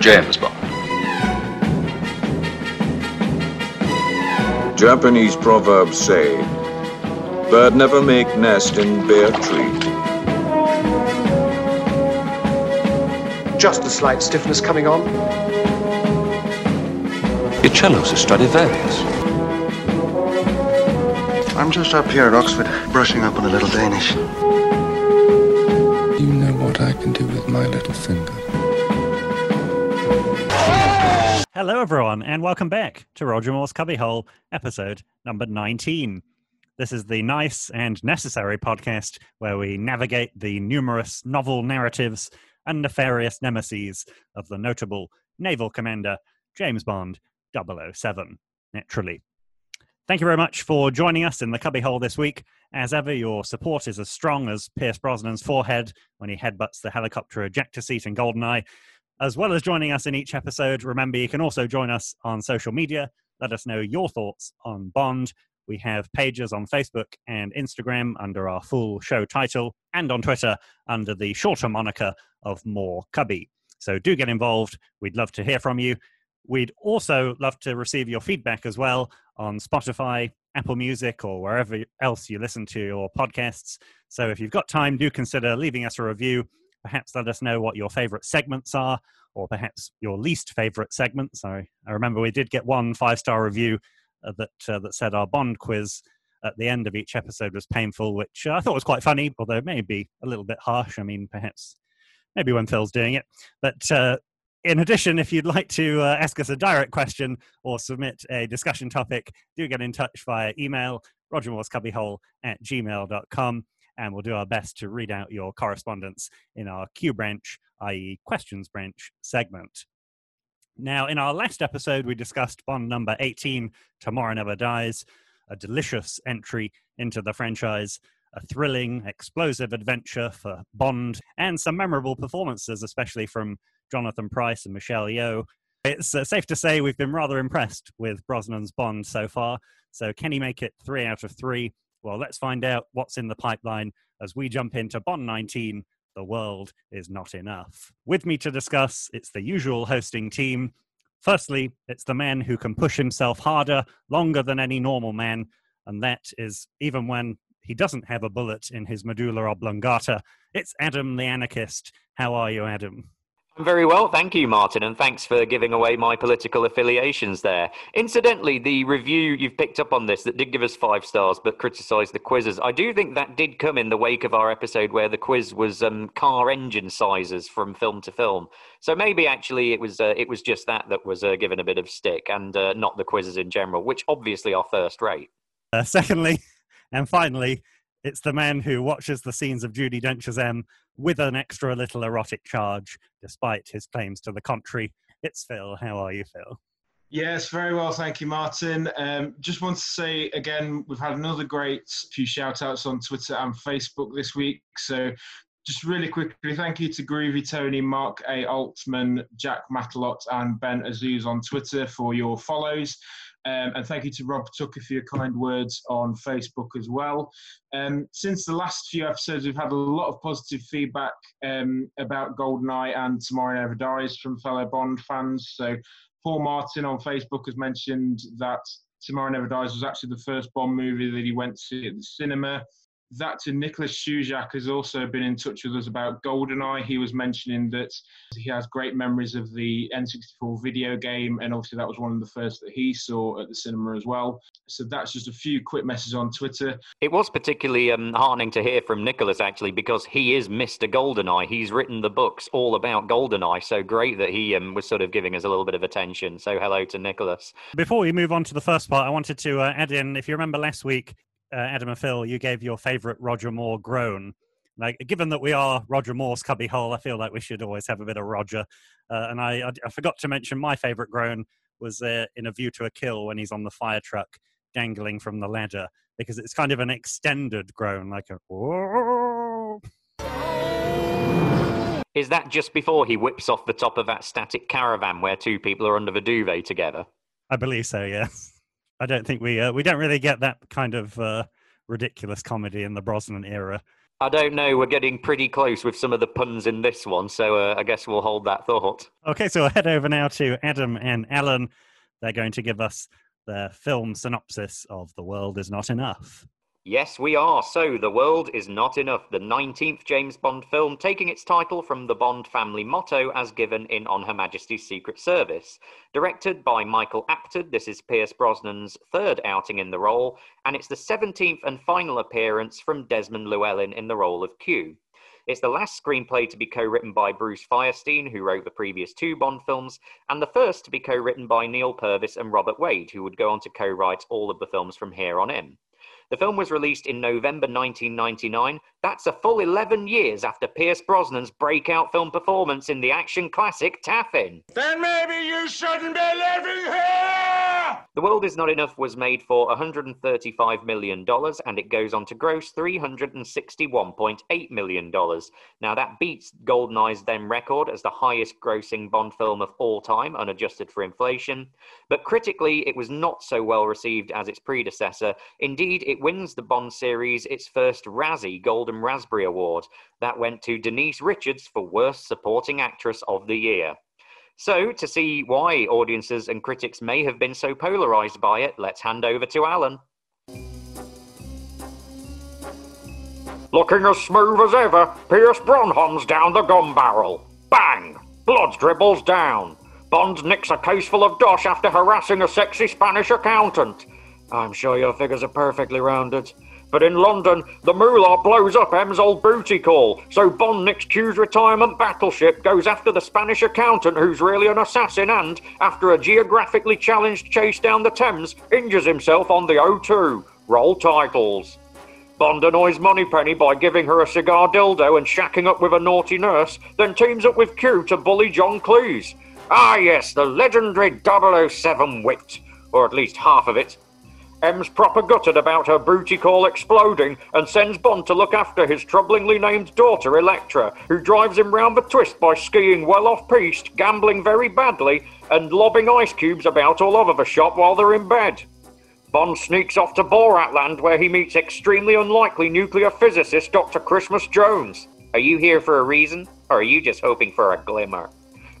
James Bond. Japanese proverbs say, bird never make nest in bare tree. Just a slight stiffness coming on. Your cello's a Stradivarius. I'm just up here at Oxford, brushing up on a little Danish. You know what I can do with my little finger. Hello, everyone, and welcome back to Roger Moore's Cubbyhole, episode number 19. This is the nice and necessary podcast where we navigate the numerous novel narratives and nefarious nemesis of the notable naval commander James Bond 007, naturally. Thank you very much for joining us in the cubbyhole this week. As ever, your support is as strong as Pierce Brosnan's forehead when he headbutts the helicopter ejector seat in Goldeneye. As well as joining us in each episode, remember you can also join us on social media. Let us know your thoughts on Bond. We have pages on Facebook and Instagram under our full show title, and on Twitter under the shorter moniker of More Cubby. So do get involved. We'd love to hear from you. We'd also love to receive your feedback as well on Spotify, Apple Music, or wherever else you listen to your podcasts. So if you've got time, do consider leaving us a review. Perhaps let us know what your favorite segments are, or perhaps your least favorite segments. I, I remember we did get one five star review uh, that uh, that said our Bond quiz at the end of each episode was painful, which uh, I thought was quite funny, although it may be a little bit harsh. I mean, perhaps maybe when Phil's doing it. But uh, in addition, if you'd like to uh, ask us a direct question or submit a discussion topic, do get in touch via email, rogermoorescubbyhole at gmail.com, and we'll do our best to read out your correspondence in our Q branch, i.e., questions branch segment. Now, in our last episode, we discussed Bond number 18, Tomorrow Never Dies, a delicious entry into the franchise, a thrilling, explosive adventure for Bond, and some memorable performances, especially from Jonathan Pryce and Michelle Yeoh. It's uh, safe to say we've been rather impressed with Brosnan's Bond so far. So, can he make it three out of three? Well, let's find out what's in the pipeline as we jump into Bond 19 The World is Not Enough. With me to discuss, it's the usual hosting team. Firstly, it's the man who can push himself harder, longer than any normal man, and that is even when he doesn't have a bullet in his medulla oblongata. It's Adam the anarchist. How are you, Adam? Very well, thank you, Martin, and thanks for giving away my political affiliations there. Incidentally, the review you've picked up on this that did give us five stars but criticised the quizzes, I do think that did come in the wake of our episode where the quiz was um, car engine sizes from film to film. So maybe actually it was uh, it was just that that was uh, given a bit of stick and uh, not the quizzes in general, which obviously are first rate. Uh, secondly, and finally, it's the man who watches the scenes of Judi Dench's M with an extra little erotic charge, despite his claims to the contrary. It's Phil. How are you, Phil? Yes, very well, thank you, Martin. Um, just want to say again, we've had another great few shout outs on Twitter and Facebook this week. So, just really quickly, thank you to Groovy Tony, Mark A. Altman, Jack Matalot, and Ben Azuz on Twitter for your follows. Um, and thank you to Rob Tucker for your kind words on Facebook as well. Um, since the last few episodes, we've had a lot of positive feedback um, about GoldenEye and Tomorrow Never Dies from fellow Bond fans. So Paul Martin on Facebook has mentioned that Tomorrow Never Dies was actually the first Bond movie that he went to see at the cinema that to Nicholas Suszczyk has also been in touch with us about GoldenEye. He was mentioning that he has great memories of the N64 video game, and obviously that was one of the first that he saw at the cinema as well. So that's just a few quick messages on Twitter. It was particularly um, heartening to hear from Nicholas actually because he is Mr. GoldenEye. He's written the books all about GoldenEye, so great that he um, was sort of giving us a little bit of attention. So hello to Nicholas. Before we move on to the first part, I wanted to uh, add in, if you remember last week, uh, Adam and Phil, you gave your favorite Roger Moore groan. Like, given that we are Roger Moore's cubbyhole, I feel like we should always have a bit of Roger. Uh, and I, I, I, forgot to mention my favorite groan was uh, in A View to a Kill when he's on the fire truck dangling from the ladder because it's kind of an extended groan, like a. Is that just before he whips off the top of that static caravan where two people are under the duvet together? I believe so. Yes. I don't think we uh, we don't really get that kind of uh, ridiculous comedy in the Brosnan era. I don't know. We're getting pretty close with some of the puns in this one, so uh, I guess we'll hold that thought. Okay, so we'll head over now to Adam and Alan. They're going to give us their film synopsis of The World Is Not Enough. Yes, we are. So, The World is Not Enough, the 19th James Bond film, taking its title from the Bond family motto as given in On Her Majesty's Secret Service. Directed by Michael Apted, this is Pierce Brosnan's third outing in the role, and it's the 17th and final appearance from Desmond Llewellyn in the role of Q. It's the last screenplay to be co written by Bruce Feirstein, who wrote the previous two Bond films, and the first to be co written by Neal Purvis and Robert Wade, who would go on to co write all of the films from here on in. The film was released in November 1999. That's a full 11 years after Pierce Brosnan's breakout film performance in the action classic Taffin. Then maybe you shouldn't be living here! The World Is Not Enough was made for $135 million and it goes on to gross $361.8 million. Now, that beats GoldenEye's then record as the highest grossing Bond film of all time, unadjusted for inflation. But critically, it was not so well received as its predecessor. Indeed, it wins the Bond series its first Razzie Golden Raspberry Award. That went to Denise Richards for Worst Supporting Actress of the Year. So, to see why audiences and critics may have been so polarised by it, let's hand over to Alan. Looking as smooth as ever, Pierce Brosnan's down the gun barrel. Bang! Blood dribbles down. Bond nicks a case full of dosh after harassing a sexy Spanish accountant. I'm sure your figures are perfectly rounded. But in London, the moolah blows up M's old booty call, so Bond nicks Q's retirement battleship goes after the Spanish accountant who's really an assassin and, after a geographically challenged chase down the Thames, injures himself on the O2. Roll titles. Bond annoys Moneypenny by giving her a cigar dildo and shacking up with a naughty nurse, then teams up with Q to bully John Cleese. Ah, yes, the legendary 007 wit, or at least half of it. M's proper gutted about her booty call exploding and sends Bond to look after his troublingly named daughter Electra, who drives him round the twist by skiing well off piste, gambling very badly, and lobbing ice cubes about all over the shop while they're in bed. Bond sneaks off to Boratland where he meets extremely unlikely nuclear physicist Dr. Christmas Jones. Are you here for a reason, or are you just hoping for a glimmer?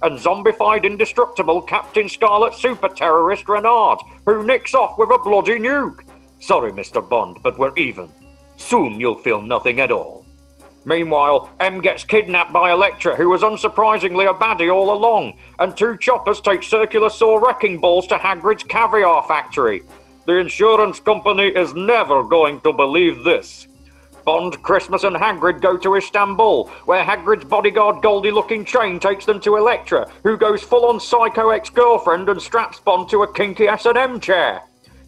And zombified indestructible Captain Scarlet super terrorist Renard, who nicks off with a bloody nuke. Sorry, Mr. Bond, but we're even. Soon you'll feel nothing at all. Meanwhile, M gets kidnapped by Electra, who was unsurprisingly a baddie all along, and two choppers take circular saw wrecking balls to Hagrid's caviar factory. The insurance company is never going to believe this. Bond, Christmas, and Hagrid go to Istanbul, where Hagrid's bodyguard Goldie Lookin Chain takes them to Electra, who goes full on psycho ex girlfriend and straps Bond to a kinky S&M chair.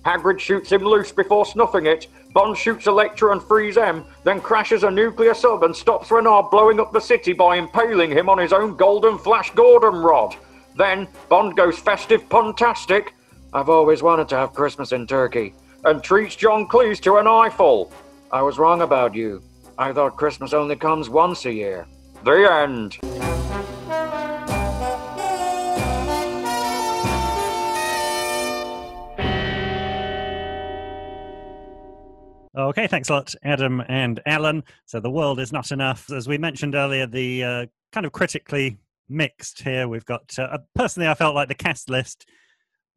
Hagrid shoots him loose before snuffing it. Bond shoots Electra and frees M, then crashes a nuclear sub and stops Renard blowing up the city by impaling him on his own golden Flash Gordon rod. Then Bond goes festive puntastic. I've always wanted to have Christmas in Turkey. And treats John Cleese to an eyeful. I was wrong about you. I thought Christmas only comes once a year. The end. Okay, thanks a lot, Adam and Alan. So the world is not enough. As we mentioned earlier, the uh, kind of critically mixed here. We've got uh, personally, I felt like the cast list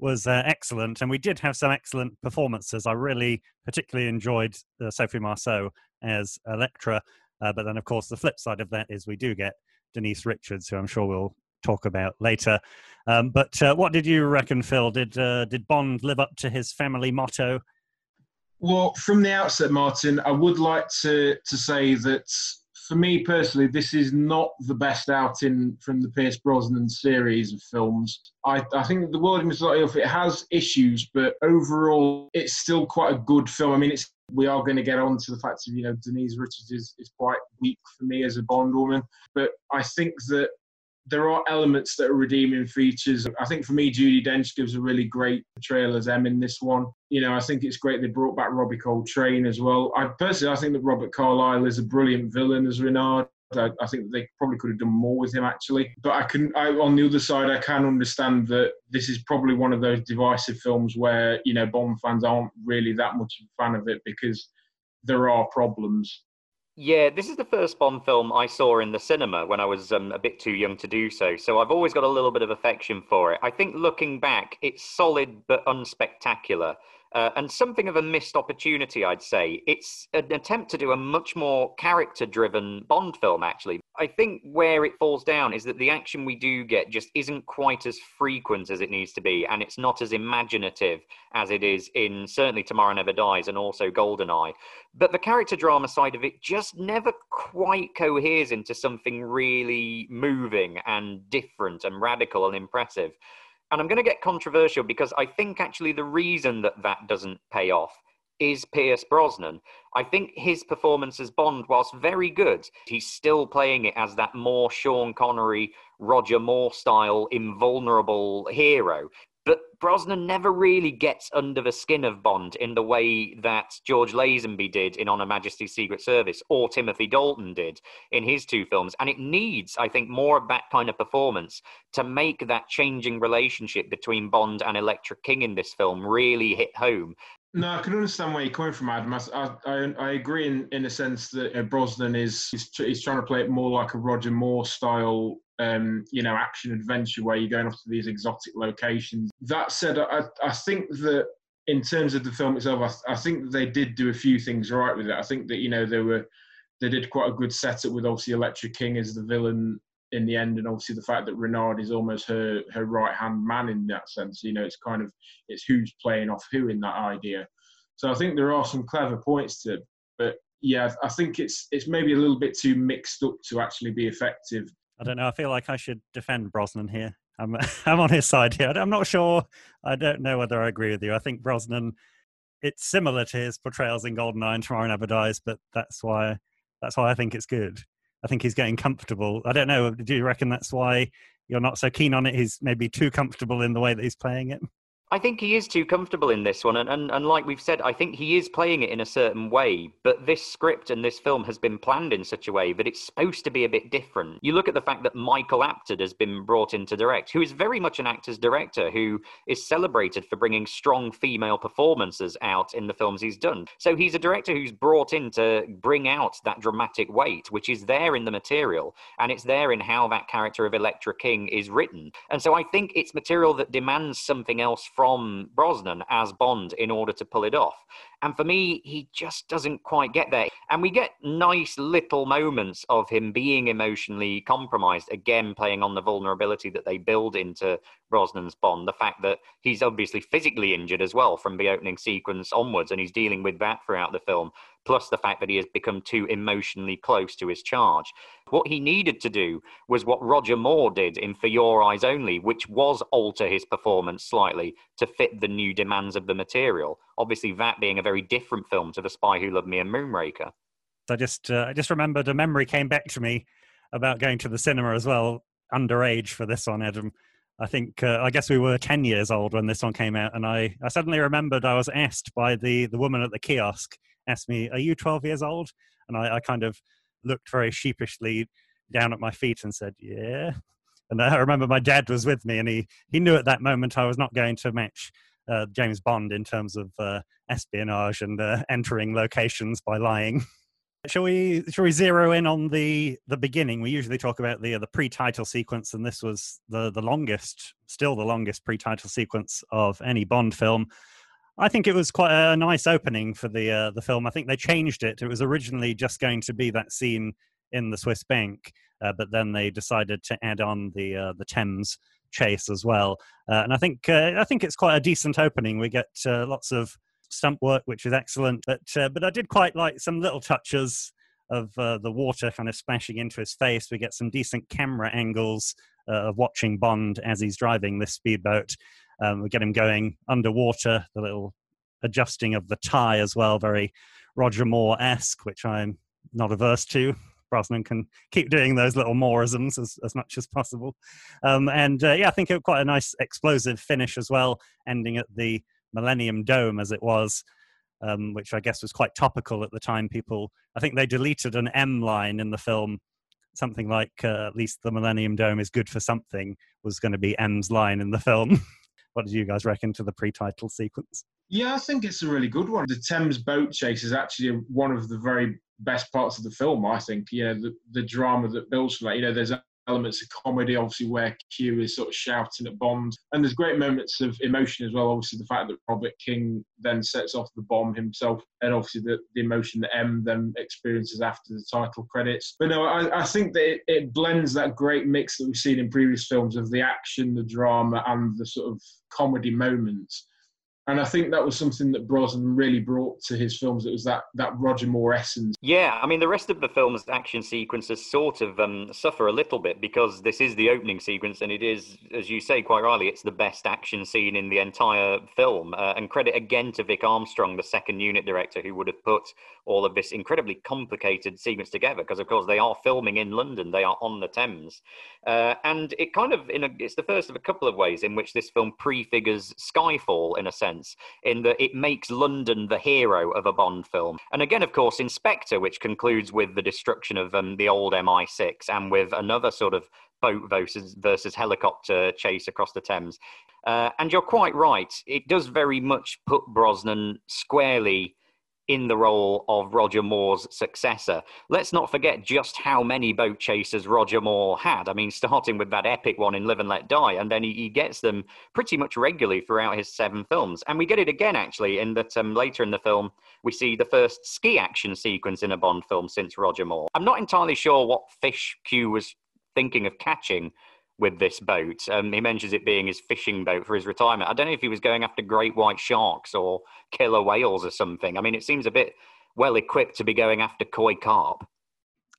was uh, excellent, and we did have some excellent performances. I really particularly enjoyed uh, Sophie Marceau as Electra, uh, but then of course the flip side of that is we do get Denise Richards, who I'm sure we'll talk about later. Um, but uh, what did you reckon, Phil? Did uh, did Bond live up to his family motto? Well, from the outset, Martin, I would like to to say that for me personally, this is not the best outing from the Pierce Brosnan series of films. I, I think the World is Not Enough, it has issues, but overall, it's still quite a good film. I mean, it's we are going to get on to the fact of, you know, Denise Richards is, is quite weak for me as a Bond woman. But I think that there are elements that are redeeming features. I think for me, Judi Dench gives a really great portrayal as M in this one. You know, I think it's great they brought back Robbie Coltrane as well. I personally, I think that Robert Carlyle is a brilliant villain as Renard. I, I think they probably could have done more with him actually. But I can, I, on the other side, I can understand that this is probably one of those divisive films where you know Bond fans aren't really that much of a fan of it because there are problems Yeah, this is the first Bond film I saw in the cinema when I was um, a bit too young to do so. So I've always got a little bit of affection for it. I think looking back, it's solid but unspectacular. Uh, and something of a missed opportunity, I'd say. It's an attempt to do a much more character driven Bond film, actually. I think where it falls down is that the action we do get just isn't quite as frequent as it needs to be, and it's not as imaginative as it is in certainly Tomorrow Never Dies and also Goldeneye. But the character drama side of it just never quite coheres into something really moving and different and radical and impressive. And I'm going to get controversial because I think actually the reason that that doesn't pay off is Pierce Brosnan. I think his performance as Bond, whilst very good, he's still playing it as that more Sean Connery, Roger Moore style, invulnerable hero. But Brosnan never really gets under the skin of Bond in the way that George Lazenby did in On Her Majesty's Secret Service or Timothy Dalton did in his two films. And it needs, I think, more of that kind of performance to make that changing relationship between Bond and Electra King in this film really hit home. No, I can understand where you're coming from, Adam. I, I, I agree in, in a sense that uh, Brosnan is he's, he's, trying to play it more like a Roger Moore style um, you know, action adventure where you're going off to these exotic locations. That said, I, I think that in terms of the film itself, I, I think they did do a few things right with it. I think that you know they were they did quite a good setup with obviously Electra King as the villain in the end, and obviously the fact that Renard is almost her her right hand man in that sense. You know, it's kind of it's who's playing off who in that idea. So I think there are some clever points to it, but yeah, I think it's it's maybe a little bit too mixed up to actually be effective I don't know. I feel like I should defend Brosnan here. I'm I'm on his side here. I'm not sure. I don't know whether I agree with you. I think Brosnan. It's similar to his portrayals in Goldeneye and Tomorrow Never Dies, but that's why that's why I think it's good. I think he's getting comfortable. I don't know. Do you reckon that's why you're not so keen on it? He's maybe too comfortable in the way that he's playing it. I think he is too comfortable in this one, and, and and like we've said, I think he is playing it in a certain way. But this script and this film has been planned in such a way that it's supposed to be a bit different. You look at the fact that Michael Apted has been brought in to direct, who is very much an actor's director, who is celebrated for bringing strong female performances out in the films he's done. So he's a director who's brought in to bring out that dramatic weight, which is there in the material, and it's there in how that character of Electra King is written. And so I think it's material that demands something else from from Brosnan as Bond in order to pull it off. And for me, he just doesn't quite get there. And we get nice little moments of him being emotionally compromised, again, playing on the vulnerability that they build into Brosnan's Bond. The fact that he's obviously physically injured as well from the opening sequence onwards, and he's dealing with that throughout the film plus the fact that he has become too emotionally close to his charge. What he needed to do was what Roger Moore did in For Your Eyes Only, which was alter his performance slightly to fit the new demands of the material. Obviously, that being a very different film to The Spy Who Loved Me and Moonraker. I just, uh, I just remembered a memory came back to me about going to the cinema as well, underage for this one, Adam. I think uh, I guess we were ten years old when this one came out, and I, I suddenly remembered I was asked by the the woman at the kiosk asked me, Are you 12 years old? And I, I kind of looked very sheepishly down at my feet and said, Yeah. And I remember my dad was with me, and he, he knew at that moment I was not going to match uh, James Bond in terms of uh, espionage and uh, entering locations by lying. shall we shall we zero in on the the beginning? We usually talk about the the pre-title sequence, and this was the the longest, still the longest pre-title sequence of any Bond film. I think it was quite a nice opening for the uh, the film. I think they changed it. It was originally just going to be that scene in the Swiss bank, uh, but then they decided to add on the uh, the Thames chase as well. Uh, and I think uh, I think it's quite a decent opening. We get uh, lots of stump work, which is excellent. But but I did quite like some little touches of the water kind of splashing into his face. We get some decent camera angles of watching Bond as he's driving this speedboat. Um, we get him going underwater, the little adjusting of the tie as well, very Roger Moore esque, which I'm not averse to. Brosnan can keep doing those little Mooreisms as, as much as possible. Um, and uh, yeah, I think it was quite a nice explosive finish as well, ending at the Millennium Dome as it was, um, which I guess was quite topical at the time. People, I think they deleted an M line in the film. Something like uh, at least the Millennium Dome is good for something was going to be M's line in the film. What did you guys reckon to the pre-title sequence? Yeah, I think it's a really good one. The Thames boat chase is actually one of the very best parts of the film. I think, know, the, the drama that builds from that. You know, there's elements of comedy, obviously, where Q is sort of shouting at Bond. And there's great moments of emotion as well. Obviously, the fact that Robert King then sets off the bomb himself, and obviously the, the emotion that M then experiences after the title credits. But no, I, I think that it, it blends that great mix that we've seen in previous films of the action, the drama, and the sort of comedy moments and I think that was something that Brosnan really brought to his films. It was that that Roger Moore essence. Yeah, I mean, the rest of the film's action sequences sort of um, suffer a little bit because this is the opening sequence, and it is, as you say quite rightly, it's the best action scene in the entire film. Uh, and credit again to Vic Armstrong, the second unit director, who would have put all of this incredibly complicated sequence together. Because of course they are filming in London, they are on the Thames, uh, and it kind of in a, it's the first of a couple of ways in which this film prefigures Skyfall in a sense sense in that it makes London the hero of a Bond film. And again, of course, in Spectre, which concludes with the destruction of um, the old MI6 and with another sort of boat versus, versus helicopter chase across the Thames. Uh, and you're quite right, it does very much put Brosnan squarely in the role of Roger Moore's successor. Let's not forget just how many boat chasers Roger Moore had. I mean, starting with that epic one in Live and Let Die, and then he, he gets them pretty much regularly throughout his seven films. And we get it again, actually, in that um, later in the film, we see the first ski action sequence in a Bond film since Roger Moore. I'm not entirely sure what fish Q was thinking of catching with this boat. Um, he mentions it being his fishing boat for his retirement. I don't know if he was going after great white sharks or killer whales or something. I mean, it seems a bit well equipped to be going after koi carp.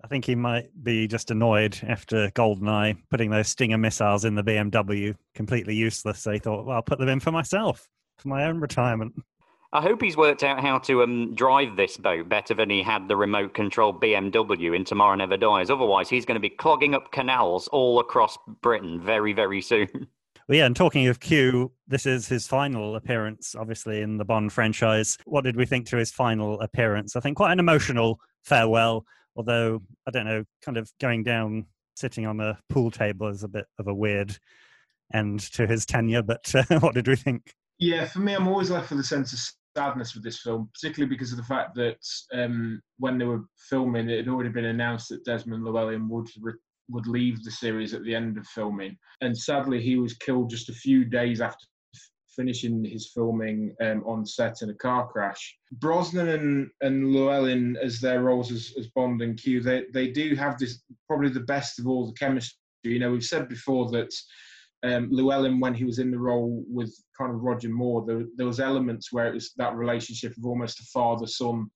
I think he might be just annoyed after Goldeneye putting those Stinger missiles in the BMW, completely useless. So he thought, well, I'll put them in for myself, for my own retirement. I hope he's worked out how to um, drive this boat better than he had the remote control BMW in Tomorrow Never Dies. Otherwise, he's going to be clogging up canals all across Britain very, very soon. Well, yeah, and talking of Q, this is his final appearance, obviously, in the Bond franchise. What did we think to his final appearance? I think quite an emotional farewell, although, I don't know, kind of going down, sitting on a pool table is a bit of a weird end to his tenure. But uh, what did we think? Yeah, for me, I'm always left with a sense of sadness with this film, particularly because of the fact that um, when they were filming, it had already been announced that Desmond Llewellyn would re- would leave the series at the end of filming, and sadly, he was killed just a few days after finishing his filming um, on set in a car crash. Brosnan and, and Llewellyn, as their roles as, as Bond and Q, they, they do have this probably the best of all the chemistry. You know, we've said before that um, Llewellyn, when he was in the role with kind of Roger Moore, there, there was elements where it was that relationship of almost a father-son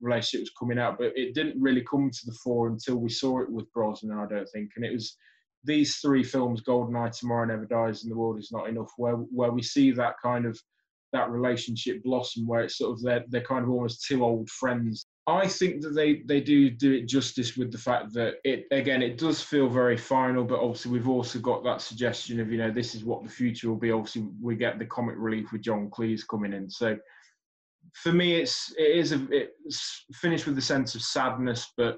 relationship was coming out, but it didn't really come to the fore until we saw it with Brosnan, I don't think. And it was these three films, Golden Eye, Tomorrow Never Dies, and The World Is Not Enough, where where we see that kind of that relationship blossom, where it's sort of they're, they're kind of almost two old friends I think that they, they do do it justice with the fact that it again it does feel very final, but obviously we've also got that suggestion of you know this is what the future will be. Obviously we get the comic relief with John Cleese coming in, so for me it's it is a, it's finished with a sense of sadness, but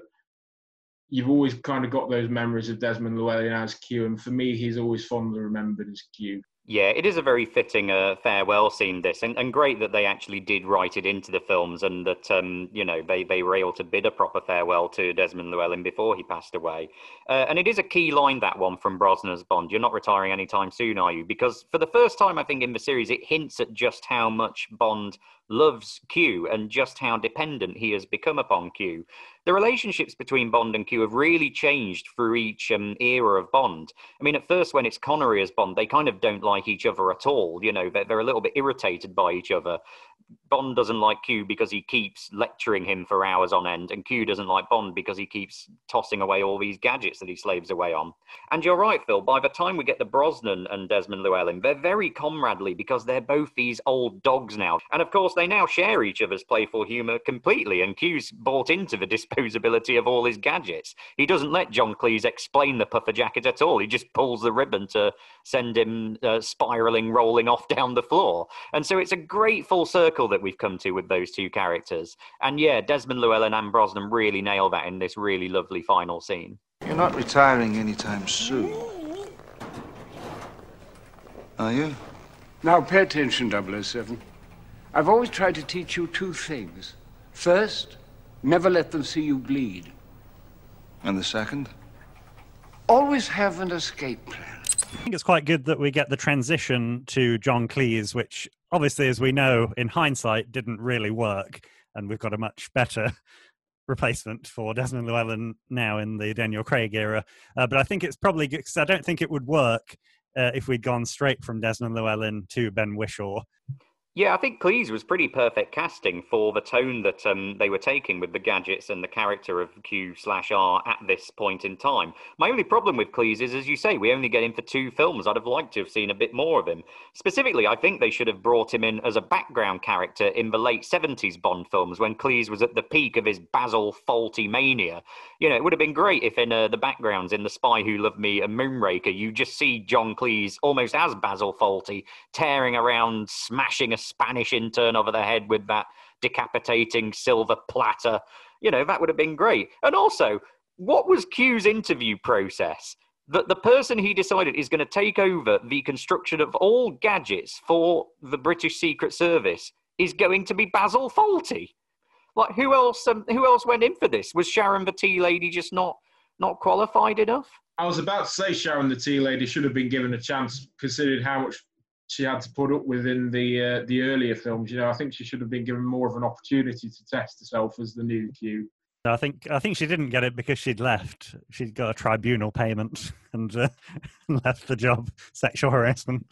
you've always kind of got those memories of Desmond Llewellyn as Q, and for me he's always fondly remembered as Q. Yeah, it is a very fitting uh, farewell scene. This and, and great that they actually did write it into the films, and that um, you know they, they were able to bid a proper farewell to Desmond Llewellyn before he passed away. Uh, and it is a key line that one from Brosnan's Bond. You're not retiring anytime soon, are you? Because for the first time, I think in the series, it hints at just how much Bond loves Q and just how dependent he has become upon Q. The relationships between Bond and Q have really changed through each um, era of Bond. I mean, at first, when it's Connery as Bond, they kind of don't like each other at all. You know, they're, they're a little bit irritated by each other. Bond doesn't like Q because he keeps lecturing him for hours on end, and Q doesn't like Bond because he keeps tossing away all these gadgets that he slaves away on. And you're right, Phil, by the time we get the Brosnan and Desmond Llewellyn, they're very comradely because they're both these old dogs now. And of course, they now share each other's playful humour completely, and Q's bought into the disposability of all his gadgets. He doesn't let John Cleese explain the puffer jacket at all, he just pulls the ribbon to send him uh, spiraling, rolling off down the floor. And so it's a great full circle that we've come to with those two characters. And yeah, Desmond Llewellyn and Brosnan really nail that in this really lovely final scene. You're not retiring anytime soon. Are you? Now pay attention, 007. I've always tried to teach you two things. First, Never let them see you bleed. And the second? Always have an escape plan. I think it's quite good that we get the transition to John Cleese, which obviously, as we know in hindsight, didn't really work. And we've got a much better replacement for Desmond Llewellyn now in the Daniel Craig era. Uh, but I think it's probably because I don't think it would work uh, if we'd gone straight from Desmond Llewellyn to Ben Whishaw. Yeah, I think Cleese was pretty perfect casting for the tone that um, they were taking with the gadgets and the character of Q slash R at this point in time. My only problem with Cleese is, as you say, we only get him for two films. I'd have liked to have seen a bit more of him. Specifically, I think they should have brought him in as a background character in the late 70s Bond films when Cleese was at the peak of his Basil Fawlty mania. You know, it would have been great if in uh, the backgrounds in The Spy Who Loved Me and Moonraker, you just see John Cleese almost as Basil Fawlty tearing around, smashing a Spanish intern over the head with that decapitating silver platter. You know, that would have been great. And also, what was Q's interview process? That the person he decided is going to take over the construction of all gadgets for the British Secret Service is going to be Basil Fawlty. Like who else? Um, who else went in for this? Was Sharon the tea lady just not not qualified enough? I was about to say Sharon the tea lady should have been given a chance, considering how much she had to put up with in the uh, the earlier films. You know, I think she should have been given more of an opportunity to test herself as the new Q. I think I think she didn't get it because she'd left. She'd got a tribunal payment and uh, left the job, sexual harassment.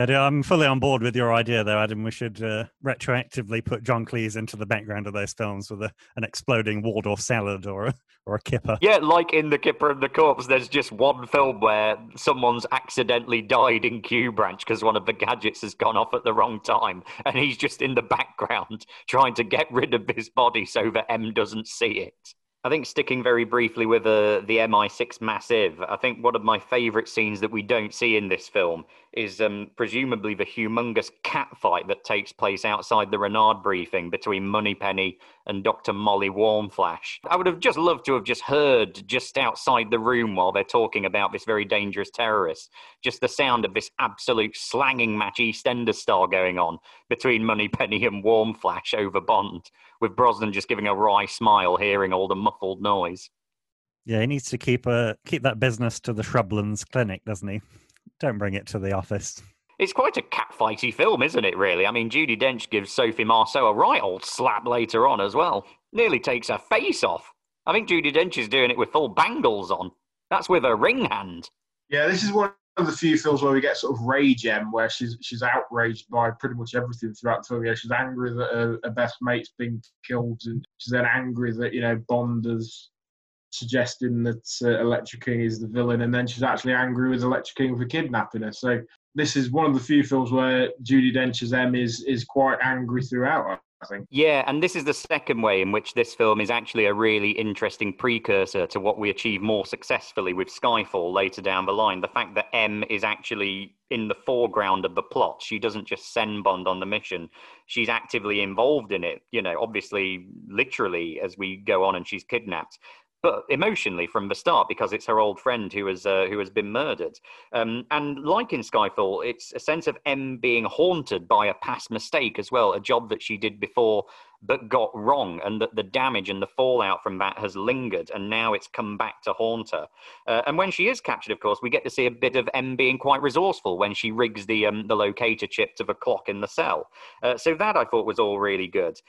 I'm fully on board with your idea, though, Adam. We should uh, retroactively put John Cleese into the background of those films with a, an exploding Waldorf salad or a, or a kipper. Yeah, like in The Kipper and the Corpse, there's just one film where someone's accidentally died in Q Branch because one of the gadgets has gone off at the wrong time, and he's just in the background trying to get rid of his body so that M doesn't see it. I think sticking very briefly with uh, the MI6 Massive, I think one of my favourite scenes that we don't see in this film is um, presumably the humongous cat fight that takes place outside the Renard briefing between Moneypenny and Dr. Molly Warmflash. I would have just loved to have just heard just outside the room while they're talking about this very dangerous terrorist, just the sound of this absolute slanging match EastEnders style going on between Moneypenny and Warmflash over Bond, with Brosnan just giving a wry smile, hearing all the muffled noise. Yeah, he needs to keep uh, keep that business to the Shrublands clinic, doesn't he? Don't bring it to the office. It's quite a catfighty film, isn't it, really? I mean, Judi Dench gives Sophie Marceau a right old slap later on as well. Nearly takes her face off. I think Judi Dench is doing it with full bangles on. That's with her ring hand. Yeah, this is one of the few films where we get sort of rage M, where she's she's outraged by pretty much everything throughout the film. Yeah, she's angry that her, her best mate's been killed, and she's then angry that you know Bond has suggesting that uh, Electra King is the villain, and then she's actually angry with Electra King for kidnapping her. So this is one of the few films where Judi Dench's M is is quite angry throughout. I think. Yeah, and this is the second way in which this film is actually a really interesting precursor to what we achieve more successfully with Skyfall later down the line. The fact that M is actually in the foreground of the plot. She doesn't just send Bond on the mission. She's actively involved in it, you know, obviously, literally, as we go on and she's kidnapped but emotionally from the start because it's her old friend who has uh, who has been murdered. Um, and like in Skyfall, it's a sense of M being haunted by a past mistake as well, a job that she did before but got wrong, and that the damage and the fallout from that has lingered, and now it's come back to haunt her. Uh, and when she is captured, of course, we get to see a bit of M being quite resourceful when she rigs the um, the locator chip to the clock in the cell. Uh, so that I thought was all really good.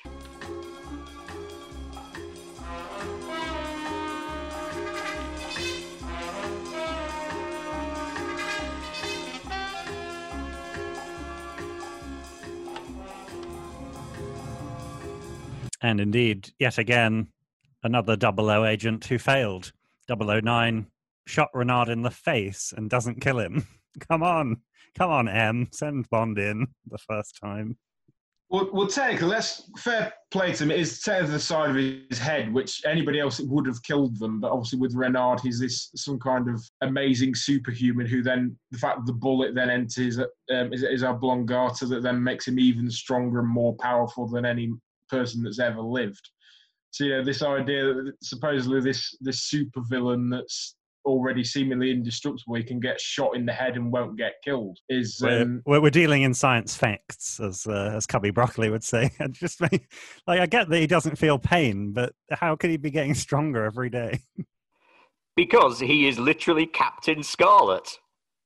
And indeed, yet again, another double O agent who failed. 009 shot Renard in the face and doesn't kill him. come on. Come on, M. Send Bond in the first time. Well, well, technically, let's fair play to him. It is to the side of his head, which anybody else would have killed them. But obviously, with Renard, he's this some kind of amazing superhuman who then the fact that the bullet then enters um, is, is oblongata that then makes him even stronger and more powerful than any person that's ever lived. So you know, this idea that supposedly this this supervillain that's already seemingly indestructible, he can get shot in the head and won't get killed. Is We're, um, we're, we're dealing in science facts, as uh, as Cubby Broccoli would say. And just like, like I get that he doesn't feel pain, but how could he be getting stronger every day? Because he is literally Captain Scarlet.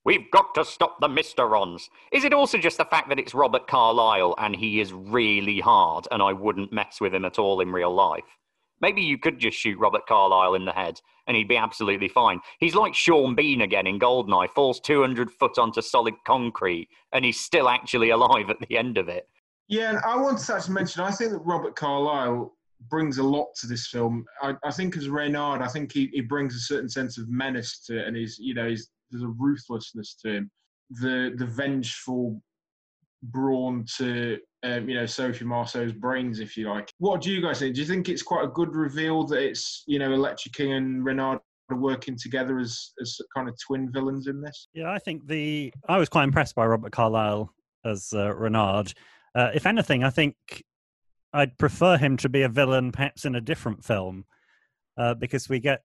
We've got to stop the Mysterons. Is it also just the fact that it's Robert Carlyle and he is really hard and I wouldn't mess with him at all in real life? Maybe you could just shoot Robert Carlyle in the head and he'd be absolutely fine. He's like Sean Bean again in Goldeneye, falls 200 foot onto solid concrete and he's still actually alive at the end of it. Yeah, and I want to actually mention, I think that Robert Carlyle brings a lot to this film. I, I think as Renard, I think he, he brings a certain sense of menace to it, and he's you know he's, there's a ruthlessness to him, the the vengeful brawn to um, you know Sophie Marceau's brains, if you like. What do you guys think? Do you think it's quite a good reveal that it's you know Electra King and Renard are working together as as kind of twin villains in this? Yeah, I think the I was quite impressed by Robert Carlyle as uh, Renard. Uh, if anything, I think I'd prefer him to be a villain, perhaps in a different film, uh, because we get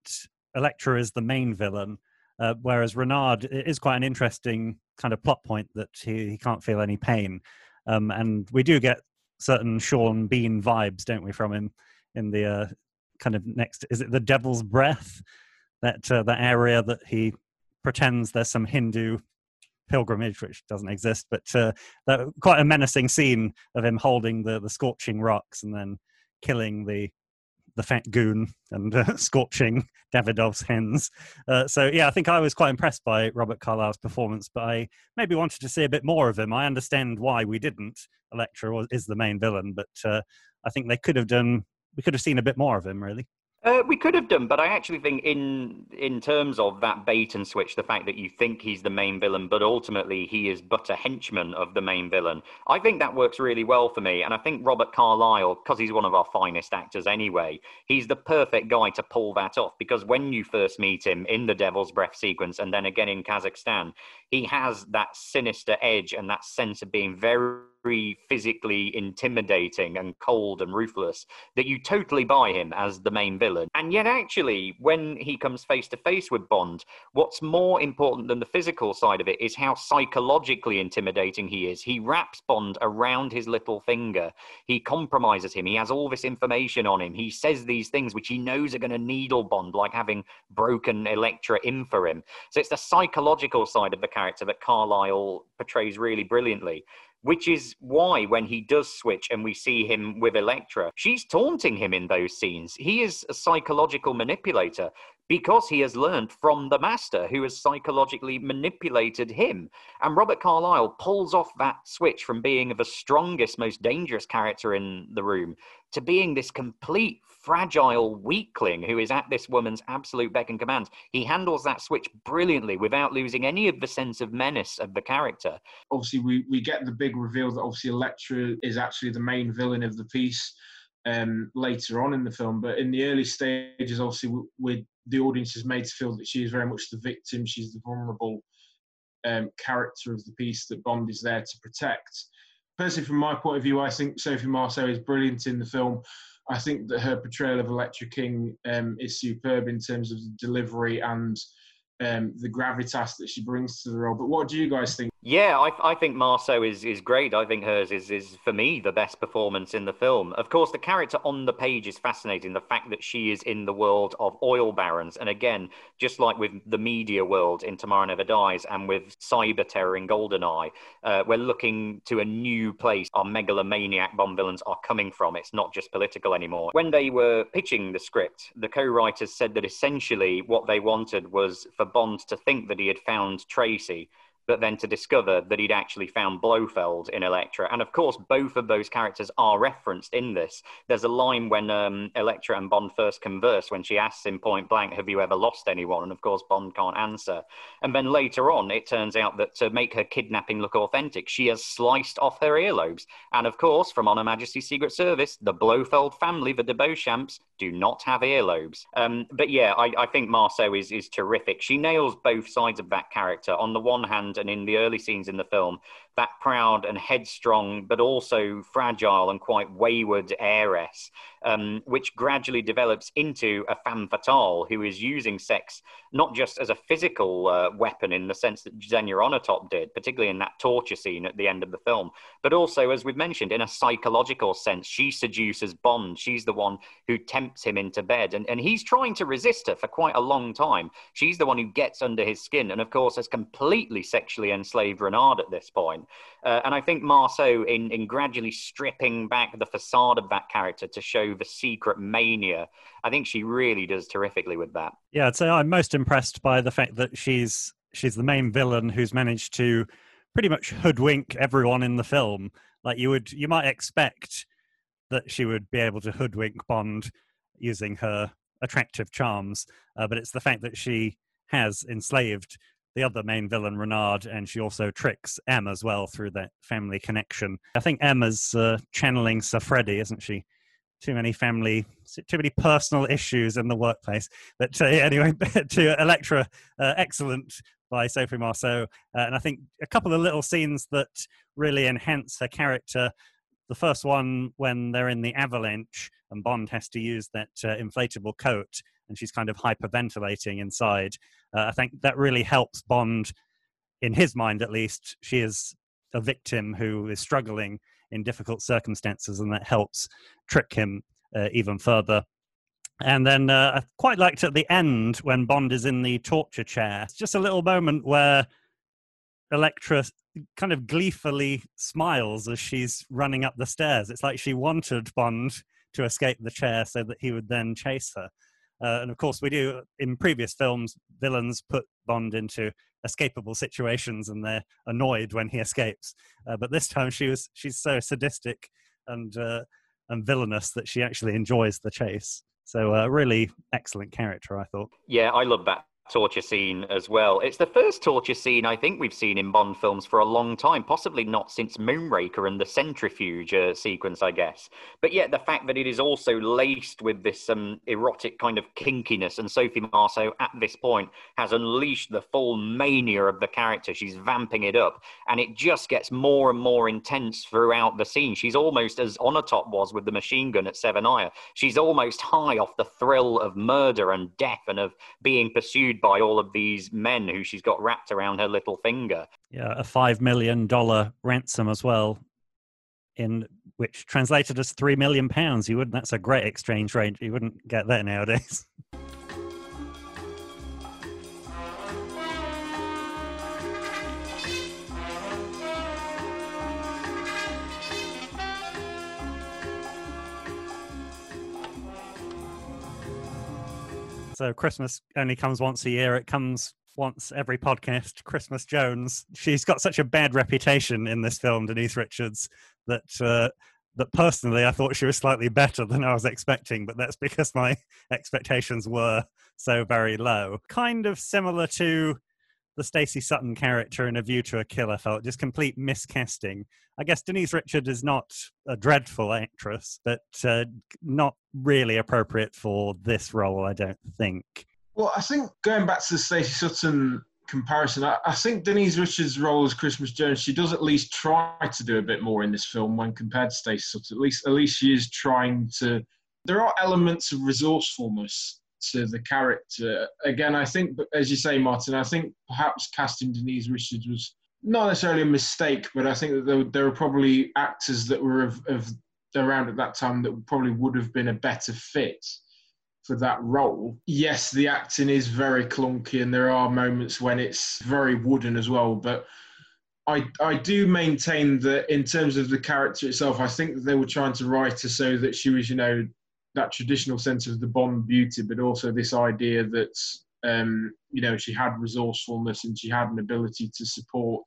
Electra as the main villain, uh, whereas Renard is quite an interesting kind of plot point that he, he can't feel any pain, um, and we do get certain Sean Bean vibes, don't we, from him in the uh, kind of next is it the Devil's Breath, that uh, that area that he pretends there's some Hindu pilgrimage, which doesn't exist, but uh, that, quite a menacing scene of him holding the, the scorching rocks and then killing the the fat goon and uh, scorching Davidov's hens. Uh, so yeah, I think I was quite impressed by Robert Carlyle's performance, but I maybe wanted to see a bit more of him. I understand why we didn't. Electra was, is the main villain, but uh, I think they could have done. We could have seen a bit more of him, really. Uh, we could have done, but I actually think in in terms of that bait and switch, the fact that you think he's the main villain, but ultimately he is but a henchman of the main villain, I think that works really well for me. And I think Robert Carlyle, because he's one of our finest actors anyway, he's the perfect guy to pull that off. Because when you first meet him in the Devil's Breath sequence, and then again in Kazakhstan, he has that sinister edge and that sense of being very physically intimidating and cold and ruthless that you totally buy him as the main villain. And yet, actually, when he comes face to face with Bond, what's more important than the physical side of it is how psychologically intimidating he is. He wraps Bond around his little finger, he compromises him, he has all this information on him, he says these things which he knows are going to needle Bond, like having broken Electra in for him. So it's the psychological side of the character that Carlyle portrays really brilliantly which is why when he does switch and we see him with Electra, she's taunting him in those scenes. He is a psychological manipulator because he has learned from the master who has psychologically manipulated him. And Robert Carlyle pulls off that switch from being the strongest, most dangerous character in the room to being this complete fragile weakling who is at this woman's absolute beck and command. He handles that switch brilliantly without losing any of the sense of menace of the character. Obviously, we, we get the big reveal that obviously Electra is actually the main villain of the piece um, later on in the film. But in the early stages, obviously, with the audience is made to feel that she is very much the victim. She's the vulnerable um, character of the piece that Bond is there to protect. Personally, from my point of view, I think Sophie Marceau is brilliant in the film. I think that her portrayal of Electra King um, is superb in terms of the delivery and um, the gravitas that she brings to the role. But what do you guys think? Yeah, I, I think Marceau is, is great. I think hers is, is, for me, the best performance in the film. Of course, the character on the page is fascinating. The fact that she is in the world of oil barons. And again, just like with the media world in Tomorrow Never Dies and with cyber terror in Goldeneye, uh, we're looking to a new place our megalomaniac Bond villains are coming from. It's not just political anymore. When they were pitching the script, the co writers said that essentially what they wanted was for Bond to think that he had found Tracy but then to discover that he'd actually found Blofeld in Electra. And of course, both of those characters are referenced in this. There's a line when um, Electra and Bond first converse when she asks him point blank, Have you ever lost anyone? And of course, Bond can't answer. And then later on, it turns out that to make her kidnapping look authentic, she has sliced off her earlobes. And of course, from On Her Majesty's Secret Service, the Blofeld family, the de Beauchamps, do not have earlobes. Um, but yeah, I, I think Marceau is, is terrific. She nails both sides of that character. On the one hand, and in the early scenes in the film, that proud and headstrong, but also fragile and quite wayward heiress, um, which gradually develops into a femme fatale who is using sex not just as a physical uh, weapon in the sense that Xenia Onatopp did, particularly in that torture scene at the end of the film, but also, as we've mentioned, in a psychological sense. She seduces Bond. She's the one who tempts him into bed, and, and he's trying to resist her for quite a long time. She's the one who gets under his skin, and of course, has completely sexually enslaved Renard at this point. Uh, and I think Marceau, in, in gradually stripping back the facade of that character to show the secret mania, I think she really does terrifically with that. Yeah, I'd say I'm most impressed by the fact that she's she's the main villain who's managed to pretty much hoodwink everyone in the film. Like you would, you might expect that she would be able to hoodwink Bond using her attractive charms, uh, but it's the fact that she has enslaved the other main villain, Renard, and she also tricks M as well through that family connection. I think Emma's uh, channeling Sir Freddy, isn't she? Too many family, too many personal issues in the workplace. But uh, anyway, to Elektra, uh, excellent by Sophie Marceau. Uh, and I think a couple of little scenes that really enhance her character. The first one, when they're in the avalanche and Bond has to use that uh, inflatable coat and she's kind of hyperventilating inside. Uh, I think that really helps Bond, in his mind at least. She is a victim who is struggling in difficult circumstances, and that helps trick him uh, even further. And then uh, I quite liked at the end when Bond is in the torture chair. It's just a little moment where Elektra kind of gleefully smiles as she's running up the stairs. It's like she wanted Bond to escape the chair so that he would then chase her. Uh, and of course, we do in previous films, villains put Bond into escapable situations, and they're annoyed when he escapes. Uh, but this time, she was she's so sadistic and uh, and villainous that she actually enjoys the chase. So, uh, really excellent character, I thought. Yeah, I love that torture scene as well. It's the first torture scene I think we've seen in Bond films for a long time, possibly not since Moonraker and the centrifuge uh, sequence, I guess. But yet the fact that it is also laced with this um, erotic kind of kinkiness, and Sophie Marceau at this point has unleashed the full mania of the character. She's vamping it up, and it just gets more and more intense throughout the scene. She's almost as Onatopp was with the machine gun at Severnaya. She's almost high off the thrill of murder and death and of being pursued by all of these men who she's got wrapped around her little finger. Yeah, a five million dollar ransom as well, in which translated as three million pounds. You wouldn't. That's a great exchange rate. You wouldn't get that nowadays. So Christmas only comes once a year. It comes once every podcast. Christmas Jones. She's got such a bad reputation in this film, Denise Richards, that uh, that personally I thought she was slightly better than I was expecting. But that's because my expectations were so very low. Kind of similar to the Stacey Sutton character in A View to a Killer felt just complete miscasting. I guess Denise Richard is not a dreadful actress, but uh, not really appropriate for this role, I don't think. Well, I think going back to the Stacey Sutton comparison, I, I, think Denise Richards' role as Christmas Jones, she does at least try to do a bit more in this film when compared to Stacey Sutton. At least, at least she is trying to. There are elements of resourcefulness to the character. Again, I think, as you say, Martin, I think perhaps casting Denise Richards was not necessarily a mistake, but I think that there, there were probably actors that were of, of around at that time that probably would have been a better fit for that role. Yes, the acting is very clunky, and there are moments when it's very wooden as well, but. I, I do maintain that in terms of the character itself, I think that they were trying to write her so that she was, you know, that traditional sense of the Bond beauty, but also this idea that um, you know she had resourcefulness and she had an ability to support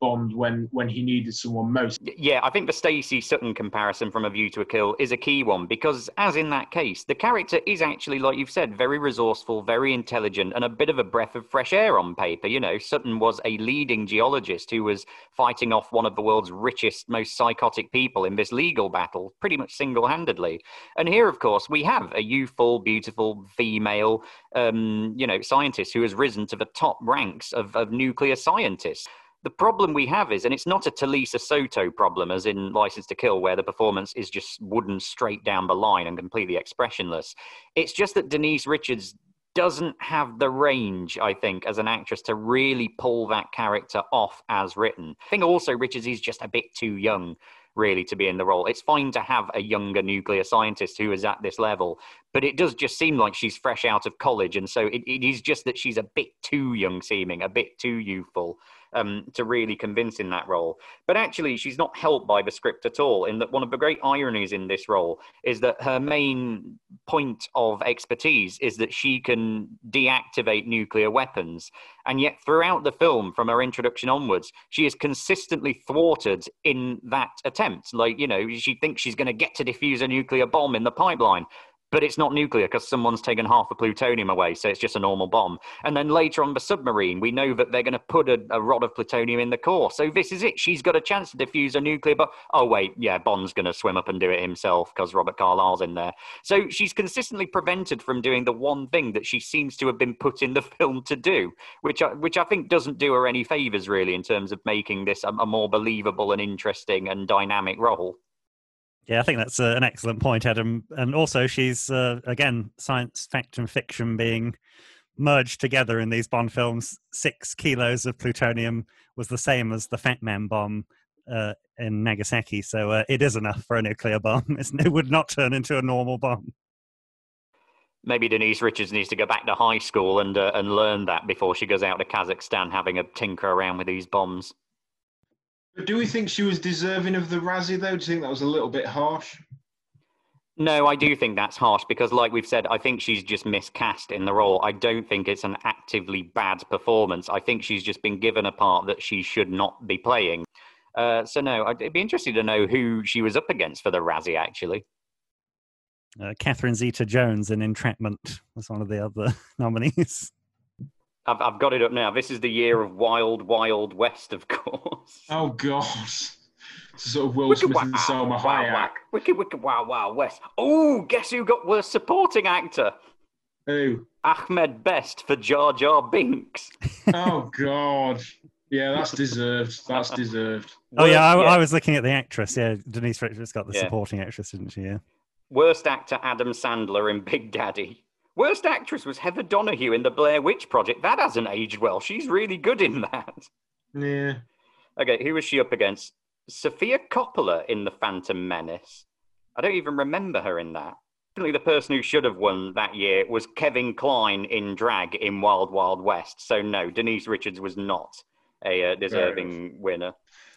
Bond when when he needed someone most. Yeah, I think the Stacey Sutton comparison from A View to a Kill is a key one because, as in that case, the character is actually, like you've said, very resourceful, very intelligent, and a bit of a breath of fresh air on paper. You know, Sutton was a leading geologist who was fighting off one of the world's richest, most psychotic people in this legal battle, pretty much single-handedly. And here, of course, we have a youthful, beautiful female, um, you know, scientist who has risen to the top ranks of, of nuclear scientists The problem we have is, and it's not a Talisa Soto problem, as in License to Kill, where the performance is just wooden straight down the line and completely expressionless. It's just that Denise Richards doesn't have the range, I think, as an actress to really pull that character off as written. I think also Richards is just a bit too young really to be in the role. It's fine to have a younger nuclear scientist who is at this level, but it does just seem like she's fresh out of college. And so it, it is just that she's a bit too young seeming, a bit too youthful um, to really convince in that role. But actually, she's not helped by the script at all. In that, one of the great ironies in this role is that her main point of expertise is that she can deactivate nuclear weapons. And yet, throughout the film, from her introduction onwards, she is consistently thwarted in that attempt. Like, you know, she thinks she's going to get to defuse a nuclear bomb in the pipeline but it's not nuclear because someone's taken half the plutonium away, so it's just a normal bomb. And then later on the submarine, we know that they're going to put a, a, rod of plutonium in the core. So this is it. She's got a chance to defuse a nuclear bomb. Oh wait, yeah, Bond's going to swim up and do it himself because Robert Carlyle's in there. So she's consistently prevented from doing the one thing that she seems to have been put in the film to do, which I, which I think doesn't do her any favors really in terms of making this a, a more believable and interesting and dynamic role. Yeah, I think that's uh, an excellent point, Adam. And also, she's uh, again science, fact, and fiction being merged together in these Bond films. Six kilos of plutonium was the same as the Fat Man bomb uh, in Nagasaki, so uh, it is enough for a nuclear bomb. It's, it would not turn into a normal bomb. Maybe Denise Richards needs to go back to high school and uh, and learn that before she goes out to Kazakhstan having a tinker around with these bombs. Do we think she was deserving of the Razzie, though? Do you think that was a little bit harsh? No, I do think that's harsh because, like we've said, I think she's just miscast in the role. I don't think it's an actively bad performance. I think she's just been given a part that she should not be playing. Uh, so, no, I'd be interested to know who she was up against for the Razzie, actually. Uh, Catherine Zeta Jones in Entrapment was one of the other nominees. I've, I've got it up now. This is the year of Wild Wild West, of course. Oh God. It's sort of Will wicked Smith wow, and Salma Hayek. Wow, wicked, wicked, wow, wow, West. Oh, guess who got worst supporting actor? Who? Ahmed Best for Jar Jar Binks. oh God. Yeah, that's deserved. That's deserved. Oh yeah I, yeah, I, was looking at the actress. Yeah, Denise Richards got the yeah. supporting actress, didn't she? Yeah. Worst actor Adam Sandler in Big Daddy. Worst actress was Heather Donahue in the Blair Witch Project. That hasn't aged well. She's really good in that. Yeah. Okay, who was she up against? Sofia Coppola in The Phantom Menace. I don't even remember her in that. Definitely the person who should have won that year was Kevin Kline in drag in Wild Wild West. So no, Denise Richards was not a uh, deserving winner.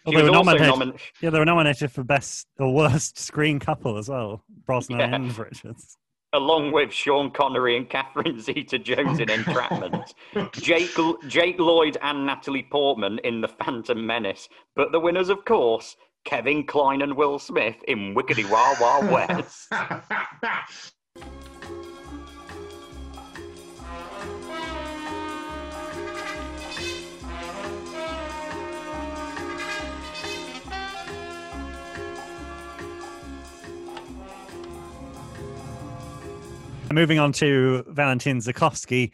Well, they were nominated. Nomin- yeah, they were nominated for best or worst screen couple as well. Brosnan yeah. and Richards along with Sean Connery and Catherine Zeta-Jones in Entrapment, Jake Jake Lloyd and Natalie Portman in The Phantom Menace. But the winners, of course, Kevin Kline and Will Smith in Wickedy Wild Wild West. Moving on to Valentin Zukovsky,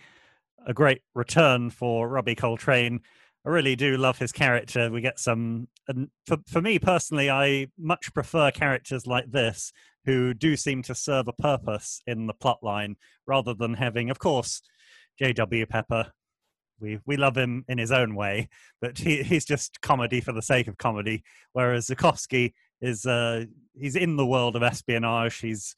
a great return for Robbie Coltrane. I really do love his character. We get some, and for, for me personally, I much prefer characters like this who do seem to serve a purpose in the plot line rather than having, of course, J.W. Pepper. We, we love him in his own way, but he, he's just comedy for the sake of comedy. Whereas Zukovsky is, uh, he's in the world of espionage. He's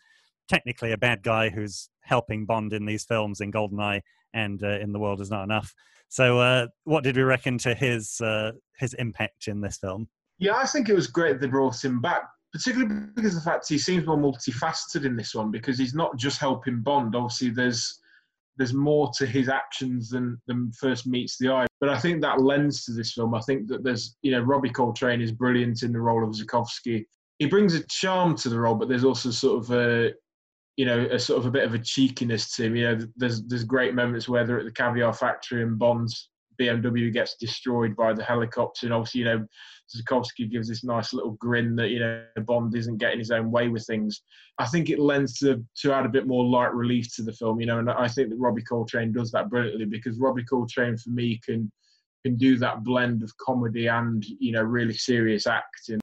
technically a bad guy who's helping Bond in these films in Goldeneye and uh, in The World Is Not Enough. So, uh, what did we reckon to his uh, his impact in this film? Yeah, I think it was great they brought him back, particularly because of the fact he seems more multifaceted in this one because he's not just helping Bond. Obviously, there's there's more to his actions than than first meets the eye. But I think that lends to this film. I think that there's you know Robbie Coltrane is brilliant in the role of Zukovsky. He brings a charm to the role, but there's also sort of a you know, a sort of a bit of a cheekiness to him. You know, there's there's great moments where they're at the caviar factory and Bond's BMW gets destroyed by the helicopter, and obviously, you know, Zukovsky gives this nice little grin that you know Bond isn't getting his own way with things. I think it lends to to add a bit more light relief to the film, you know, and I think that Robbie Coltrane does that brilliantly because Robbie Coltrane for me can can do that blend of comedy and you know really serious acting.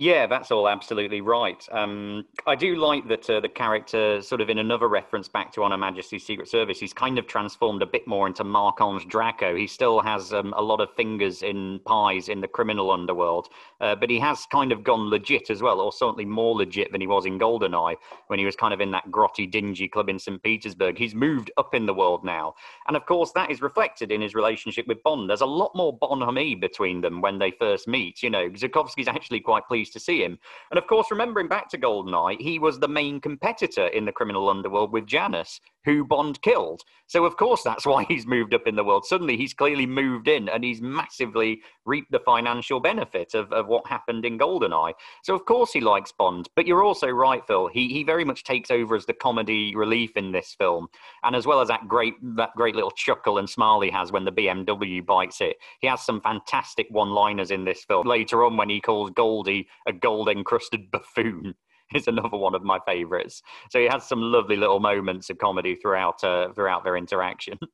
Yeah, that's all absolutely right. Um, I do like that uh, the character, sort of in another reference back to On Her Majesty's Secret Service, he's kind of transformed a bit more into Marc-Ange Draco. He still has um, a lot of fingers in pies in the criminal underworld, uh, but he has kind of gone legit as well, or certainly more legit than he was in Goldeneye when he was kind of in that grotty, dingy club in St. Petersburg. He's moved up in the world now. And of course, that is reflected in his relationship with Bond. There's a lot more bonhomie between them when they first meet. You know, Zukovsky's actually quite pleased to see him. And of course, remembering back to GoldenEye, he was the main competitor in the criminal underworld with Janus, who Bond killed. So of course, that's why he's moved up in the world. Suddenly, he's clearly moved in, and he's massively reaped the financial benefit of, of what happened in GoldenEye. So of course, he likes Bond. But you're also right, Phil. He he very much takes over as the comedy relief in this film, and as well as that great that great little chuckle and smile he has when the BMW bites it. He has some fantastic one-liners in this film. Later on, when he calls Goldie a gold encrusted buffoon is another one of my favorites. So he has some lovely little moments of comedy throughout uh, throughout their interaction.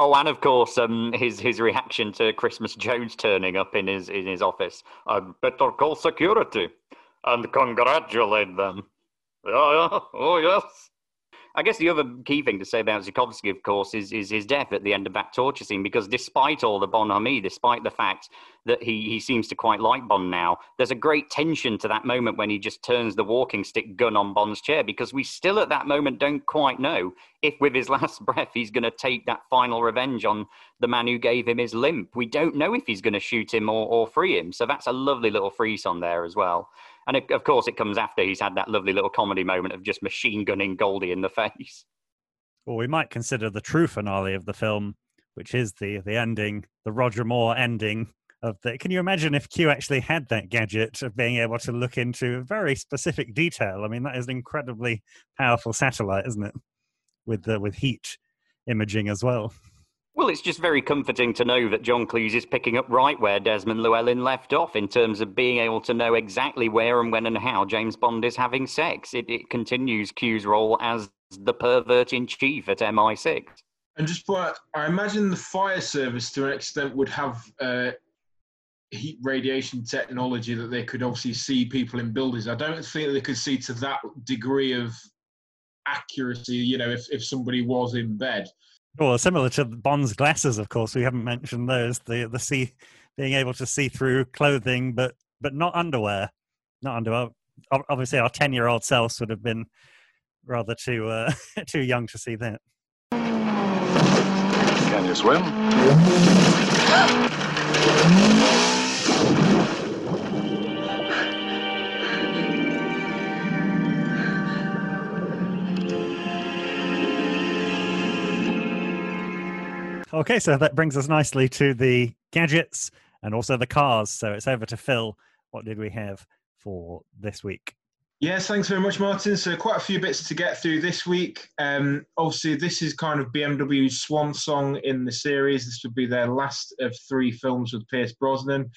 Oh, and of course, um, his his reaction to Christmas Jones turning up in his in his office. I better call security and congratulate them. Oh, yeah. oh yes. I guess the other key thing to say about Zukovsky, of course, is, is his death at the end of that torture scene. Because despite all the bonhomie, despite the fact that he, he seems to quite like Bond now, there's a great tension to that moment when he just turns the walking stick gun on Bond's chair. Because we still at that moment don't quite know if, with his last breath, he's going to take that final revenge on the man who gave him his limp. We don't know if he's going to shoot him or, or free him. So that's a lovely little freeze on there as well. And it, of course, it comes after he's had that lovely little comedy moment of just machine gunning Goldie in the face. Well, we might consider the true finale of the film, which is the the ending, the Roger Moore ending of the. Can you imagine if Q actually had that gadget of being able to look into very specific detail? I mean, that is an incredibly powerful satellite, isn't it? With the with heat imaging as well. Well, it's just very comforting to know that John Cleese is picking up right where Desmond Llewellyn left off in terms of being able to know exactly where and when and how James Bond is having sex. It, it continues Q's role as the pervert in chief at MI6. And just what I imagine the fire service to an extent would have uh, heat radiation technology that they could obviously see people in buildings. I don't think they could see to that degree of accuracy, you know, if, if somebody was in bed. Well, similar to Bond's glasses, of course, we haven't mentioned those. The the see being able to see through clothing, but but not underwear, not underwear. Obviously, our ten year old selves would have been rather too uh, too young to see that. Can you swim? Okay, so that brings us nicely to the gadgets and also the cars. So it's over to Phil. What did we have for this week? Yes, thanks very much, Martin. So, quite a few bits to get through this week. Um, obviously, this is kind of BMW's swan song in the series. This would be their last of three films with Pierce Brosnan.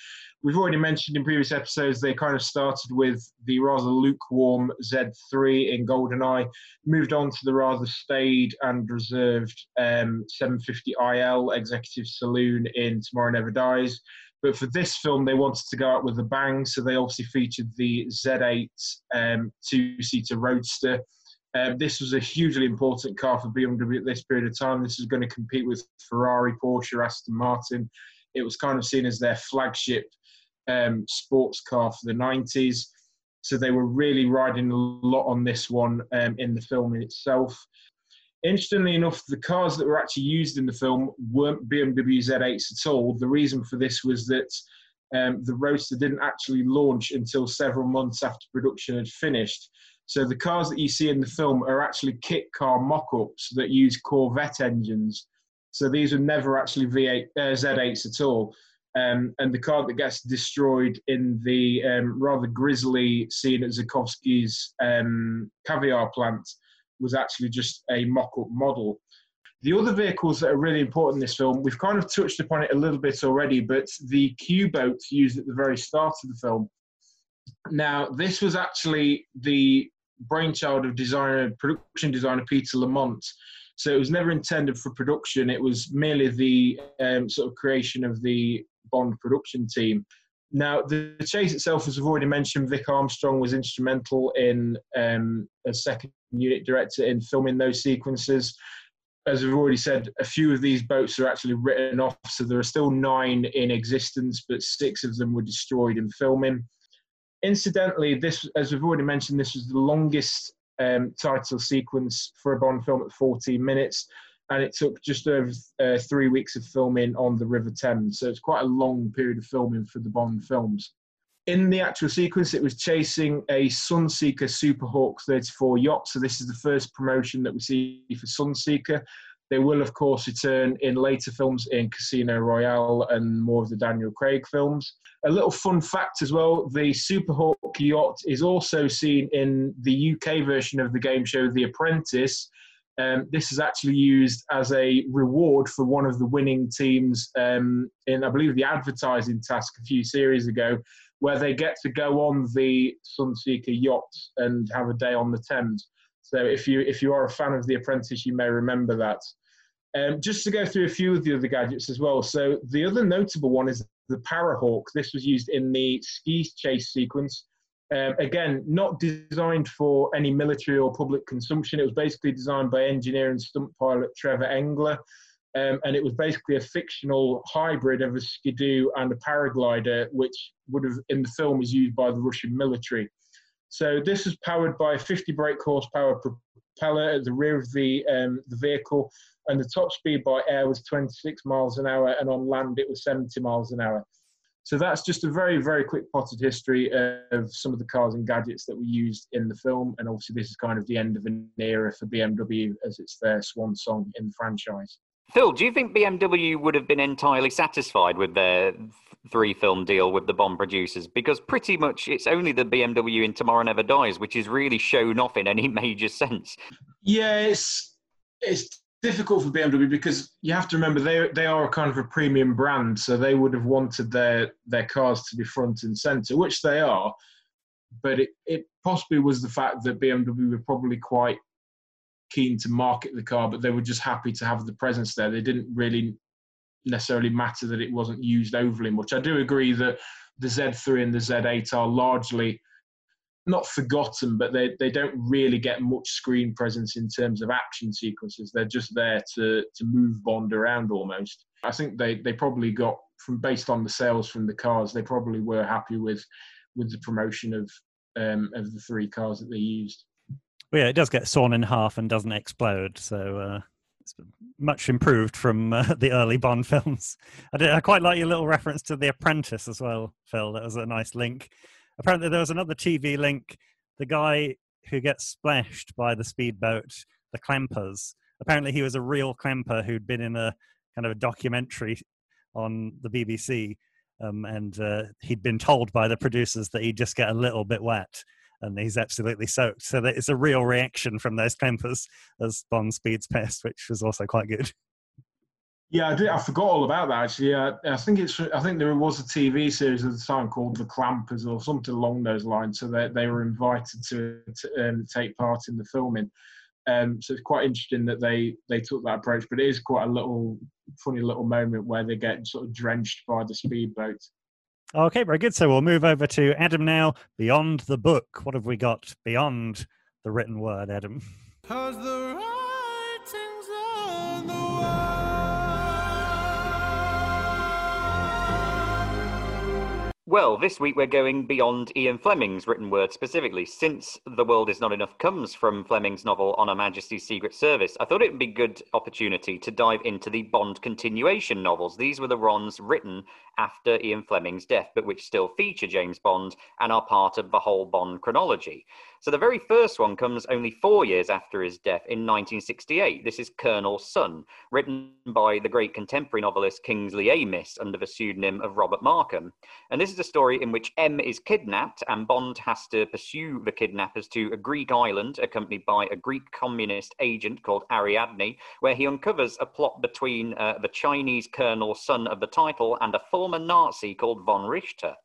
We've already mentioned in previous episodes they kind of started with the rather lukewarm Z3 in GoldenEye, moved on to the rather staid and reserved um, 750IL Executive Saloon in Tomorrow Never Dies but for this film, they wanted to go out with a bang, so they obviously featured the Z8 um, two-seater Roadster. Um, this was a hugely important car for BMW at this period of time. This was going to compete with Ferrari, Porsche, Aston Martin. It was kind of seen as their flagship um, sports car for the 90s. So they were really riding a lot on this one um, in the film itself. Interestingly enough, the cars that were actually used in the film weren't BMW Z8s at all. The reason for this was that um, the Roadster didn't actually launch until several months after production had finished. So the cars that you see in the film are actually kit car mock-ups that use Corvette engines. So these were never actually V8 uh, Z8s at all. Um, and the car that gets destroyed in the um, rather grisly scene at Zukovsky's um, caviar plant was actually just a mock-up model. The other vehicles that are really important in this film, we've kind of touched upon it a little bit already, but the Q-boat used at the very start of the film. Now, this was actually the brainchild of designer, production designer Peter Lamont. So it was never intended for production. It was merely the um, sort of creation of the Bond production team. Now, the, chase itself, as we've already mentioned, Vic Armstrong was instrumental in um, as second unit director in filming those sequences. As we've already said, a few of these boats are actually written off, so there are still nine in existence, but six of them were destroyed in filming. Incidentally, this, as we've already mentioned, this was the longest um, title sequence for a Bond film at 14 minutes, and it took just over uh, three weeks of filming on the River Thames. So it's quite a long period of filming for the Bond films. In the actual sequence, it was chasing a Sunseeker Super Hawk 34 yacht. So this is the first promotion that we see for Sunseeker. They will, of course, return in later films in Casino Royale and more of the Daniel Craig films. A little fun fact as well the Super Hawk yacht is also seen in the UK version of the game show The Apprentice. Um, this is actually used as a reward for one of the winning teams um, in, I believe, the advertising task a few series ago, where they get to go on the Sunseeker yacht and have a day on the Thames. So if you if you are a fan of The Apprentice, you may remember that. Um, just to go through a few of the other gadgets as well. So the other notable one is the Parahawk. This was used in the ski chase sequence. Um, again, not designed for any military or public consumption. It was basically designed by engineer and stunt pilot Trevor Engler. Um, and it was basically a fictional hybrid of a skidoo and a paraglider, which would have in the film was used by the Russian military. So this is powered by a 50 brake horsepower propeller at the rear of the um, the vehicle, and the top speed by air was 26 miles an hour, and on land it was 70 miles an hour. So that's just a very, very quick potted history of some of the cars and gadgets that were used in the film. And obviously, this is kind of the end of an era for BMW as it's their swan song in the franchise. Phil, do you think BMW would have been entirely satisfied with their three film deal with the Bond producers? Because pretty much it's only the BMW in Tomorrow Never Dies, which is really shown off in any major sense. Yeah, it's, it's difficult for BMW because you have to remember they they are a kind of a premium brand, so they would have wanted their their cars to be front and center, which they are. But it, it possibly was the fact that BMW were probably quite keen to market the car, but they were just happy to have the presence there. They didn't really necessarily matter that it wasn't used overly much. I do agree that the Z3 and the Z8 are largely not forgotten, but they, they don't really get much screen presence in terms of action sequences. They're just there to, to move Bond around almost. I think they, they probably got from based on the sales from the cars, they probably were happy with with the promotion of um, of the three cars that they used. Well, yeah, it does get sawn in half and doesn't explode, so uh, it's much improved from uh, the early Bond films. I, did, I quite like your little reference to The Apprentice as well, Phil. That was a nice link apparently there was another TV link. The guy who gets splashed by the speedboat, the Clampers. Apparently, he was a real Clamper who'd been in a kind of a documentary on the BBC, um, and uh, he'd been told by the producers that he'd just get a little bit wet, and he's absolutely soaked. So that it's a real reaction from those Clampers as Bond speeds past, which was also quite good. Yeah, I did. I forgot all about that actually. Uh, I think it's. I think there was a TV series at the time called The Clampers or something along those lines. So they they were invited to, to um, take part in the filming. Um, so it's quite interesting that they they took that approach. But it is quite a little funny little moment where they get sort of drenched by the speedboat. Okay, very good. So we'll move over to Adam now. Beyond the book, what have we got beyond the written word, Adam? Well, this week we're going beyond Ian Fleming's written word specifically. Since The World Is Not Enough comes from Fleming's novel On Her Majesty's Secret Service, I thought it would be a good opportunity to dive into the Bond continuation novels. These were the ones written after Ian Fleming's death, but which still feature James Bond and are part of the whole Bond chronology. So the very first one comes only four years after his death in 1968. This is Colonel Sun, written by the great contemporary novelist Kingsley Amis under the pseudonym of Robert Markham. And this is a story in which M is kidnapped and Bond has to pursue the kidnappers to a Greek island accompanied by a Greek communist agent called Ariadne, where he uncovers a plot between uh, the Chinese Colonel Sun of the title and a former Nazi called von Richter.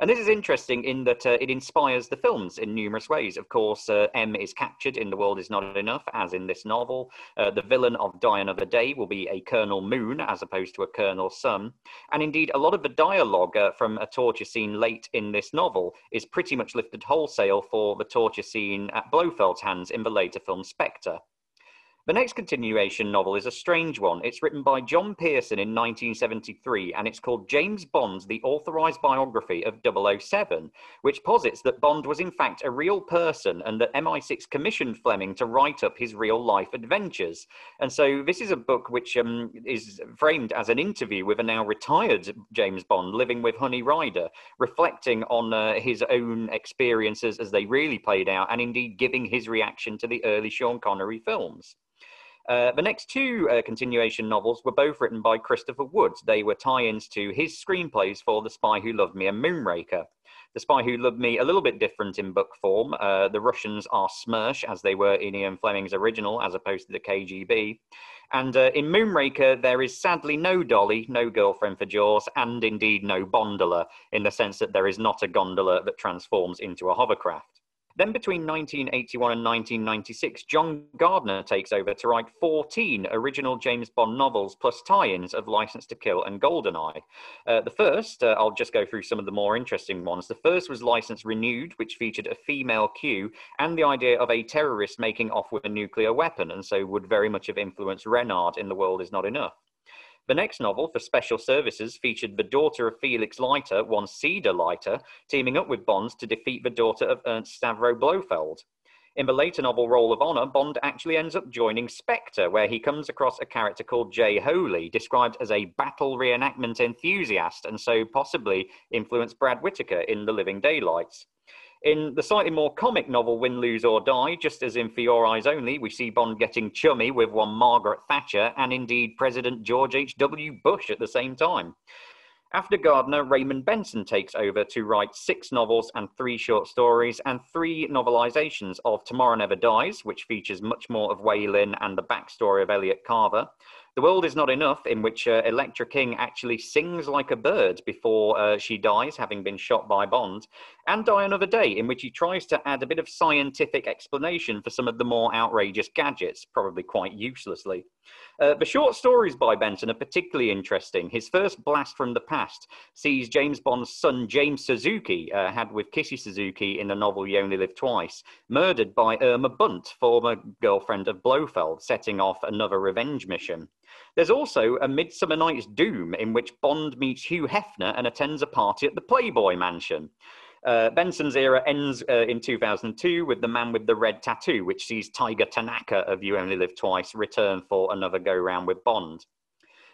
And this is interesting in that uh, it inspires the films in numerous ways. Of course, uh, M is captured in The World Is Not Enough, as in this novel. Uh, the villain of Die Another Day will be a Colonel Moon as opposed to a Colonel Sun. And indeed, a lot of the dialogue uh, from a torture scene late in this novel is pretty much lifted wholesale for the torture scene at Blofeld's hands in the later film Spectre. The next continuation novel is a strange one. It's written by John Pearson in 1973 and it's called James Bond, the authorized biography of 007, which posits that Bond was in fact a real person and that MI6 commissioned Fleming to write up his real life adventures. And so this is a book which um, is framed as an interview with a now retired James Bond living with Honey Rider, reflecting on uh, his own experiences as they really played out and indeed giving his reaction to the early Sean Connery films. Uh, the next two uh, continuation novels were both written by Christopher Woods. They were tie ins to his screenplays for The Spy Who Loved Me and Moonraker. The Spy Who Loved Me, a little bit different in book form. Uh, the Russians are Smersh, as they were in Ian Fleming's original, as opposed to the KGB. And uh, in Moonraker, there is sadly no Dolly, no girlfriend for Jaws, and indeed no gondola, in the sense that there is not a gondola that transforms into a hovercraft. Then between 1981 and 1996, John Gardner takes over to write 14 original James Bond novels plus tie-ins of License to Kill and GoldenEye. Uh, the first, uh, I'll just go through some of the more interesting ones. The first was License Renewed, which featured a female Q and the idea of a terrorist making off with a nuclear weapon, and so would very much have influenced Renard in The World Is Not Enough. The next novel for special services featured the daughter of Felix Leiter, one Cedar Leiter, teaming up with Bond to defeat the daughter of Ernst Stavro Blofeld. In the later novel Roll of Honor, Bond actually ends up joining Spectre, where he comes across a character called Jay Holy, described as a battle reenactment enthusiast, and so possibly influenced Brad Whitaker in The Living Daylights. In the slightly more comic novel Win, Lose or Die, just as in For Your Eyes Only, we see Bond getting chummy with one Margaret Thatcher and indeed President George H.W. Bush at the same time. After Gardner, Raymond Benson takes over to write six novels and three short stories and three novelizations of Tomorrow Never Dies, which features much more of Wai Lin and the backstory of Elliot Carver. The World is Not Enough, in which uh, Elektra King actually sings like a bird before uh, she dies, having been shot by Bond, and Die Another Day, in which he tries to add a bit of scientific explanation for some of the more outrageous gadgets, probably quite uselessly. Uh, the short stories by Benson are particularly interesting. His first blast from the past sees James Bond's son, James Suzuki, uh, had with Kissy Suzuki in the novel You Only Live Twice, murdered by Irma Bunt, former girlfriend of Blofeld, setting off another revenge mission. There's also a Midsummer Night's Doom in which Bond meets Hugh Hefner and attends a party at the Playboy Mansion. Uh, Benson's era ends uh, in 2002 with The Man with the Red Tattoo, which sees Tiger Tanaka of You Only Live Twice return for another go round with Bond.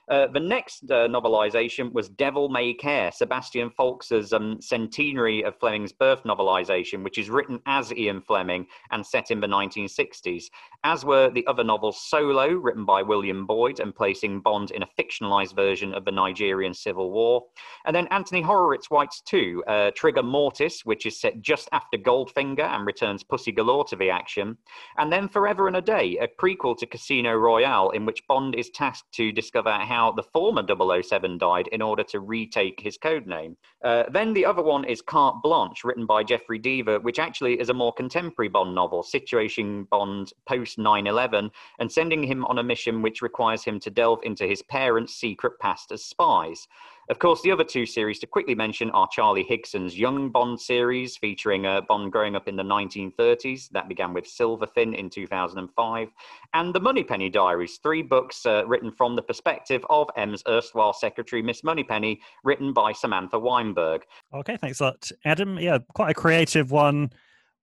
Uh, the next uh, novelization was Devil May Care, Sebastian Faulks' um, centenary of Fleming's birth novelization, which is written as Ian Fleming and set in the 1960s, as were the other novels Solo, written by William Boyd and placing Bond in a fictionalized version of the Nigerian Civil War. And then Anthony Horowitz writes two uh, Trigger Mortis, which is set just after Goldfinger and returns Pussy Galore to the action. And then Forever and a Day, a prequel to Casino Royale, in which Bond is tasked to discover how the former 007 died in order to retake his code name. Uh, then the other one is Carte Blanche, written by Jeffery Deaver, which actually is a more contemporary Bond novel, situating Bond post 9 11 and sending him on a mission which requires him to delve into his parents' secret past as spies. Of course, the other two series to quickly mention are Charlie Higson's Young Bond series, featuring uh, Bond growing up in the 1930s. That began with Silverfin in 2005. And The Moneypenny Diaries, three books uh, written from the perspective of M's erstwhile secretary, Miss Moneypenny, written by Samantha Weinberg. Okay, thanks a lot, Adam. Yeah, quite a creative one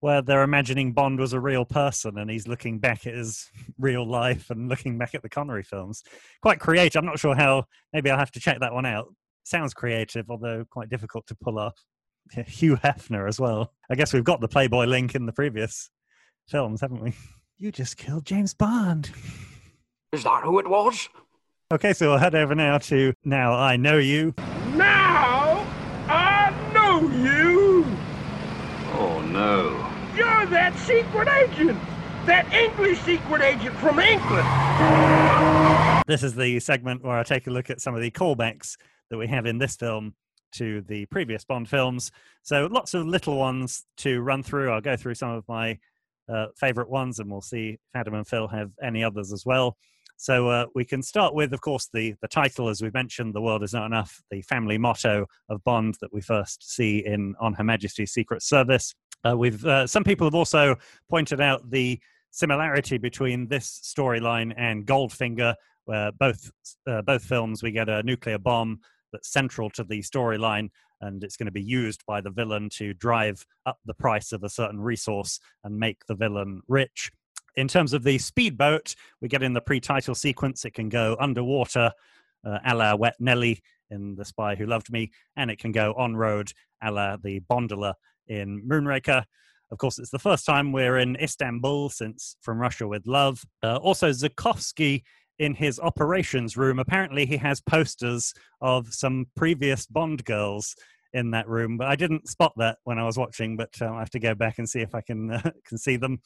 where they're imagining Bond was a real person and he's looking back at his real life and looking back at the Connery films. Quite creative. I'm not sure how, maybe I'll have to check that one out sounds creative, although quite difficult to pull off. Hugh Hefner as well. I guess we've got the Playboy link in the previous films, haven't we? You just killed James Bond. Is that who it was? Okay, so we'll head over now to Now I Know You. Now I know you. Oh, no. You're that secret agent. That English secret agent from England. This is the segment where I take a look at some of the callbacks that we have in this film to the previous Bond films. So lots of little ones to run through. I'll go through some of my uh, favorite ones, and we'll see if Adam and Phil have any others as well. So uh, we can start with, of course, the the title, as we've mentioned, "The World Is Not Enough," the family motto of Bond that we first see in On Her Majesty's Secret Service. Uh, we've uh, some people have also pointed out the similarity between this storyline and Goldfinger, where both uh, both films we get a nuclear bomb that's central to the storyline, and it's going to be used by the villain to drive up the price of a certain resource and make the villain rich. In terms of the speedboat, we get in the pre-title sequence. It can go underwater, uh, a la Wet Nellie in The Spy Who Loved Me, and it can go on road, a la the Bondola in Moonraker. Of course, it's the first time we're in Istanbul since From Russia with Love. Uh, also, Zukovsky in his operations room, apparently he has posters of some previous Bond girls in that room, but I didn't spot that when I was watching. But uh, I have to go back and see if I can uh, can see them.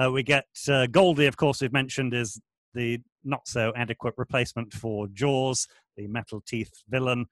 Uh, we get uh, Goldie, of course, we've mentioned is the not so adequate replacement for Jaws, the metal teeth villain.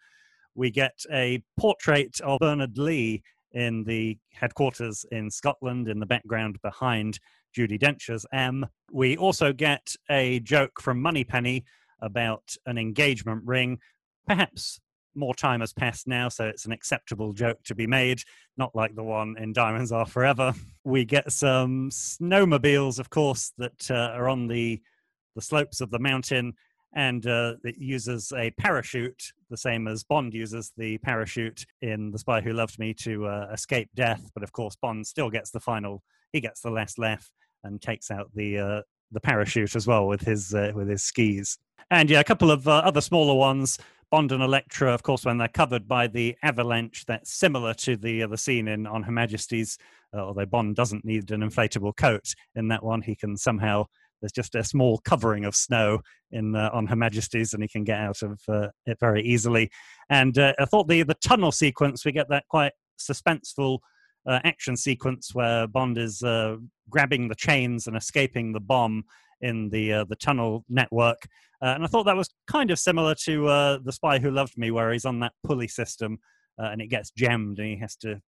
We get a portrait of Bernard Lee in the headquarters in Scotland in the background behind Judi Dench's M. We also get a joke from Moneypenny about an engagement ring, perhaps more time has passed now, so it's an acceptable joke to be made, not like the one in Diamonds Are Forever. We get some snowmobiles, of course, that uh, are on the the slopes of the mountain, and uh, it uses a parachute, the same as Bond uses the parachute in The Spy Who Loved Me to uh, escape death. But of course, Bond still gets the final; he gets the last laugh and takes out the uh, the parachute as well with his uh, with his skis. And yeah, a couple of uh, other smaller ones. Bond and Electra, of course, when they're covered by the avalanche, that's similar to the uh, scene in On Her Majesty's. Uh, although Bond doesn't need an inflatable coat in that one, he can somehow. There's just a small covering of snow in uh, on Her Majesty's, and he can get out of uh, it very easily. And uh, I thought the the tunnel sequence, we get that quite suspenseful uh, action sequence where Bond is grabbing the chains and escaping the bomb in the uh, the tunnel network. Uh, and I thought that was kind of similar to uh, the Spy Who Loved Me, where he's on that pulley system uh, and it gets jammed, and he has to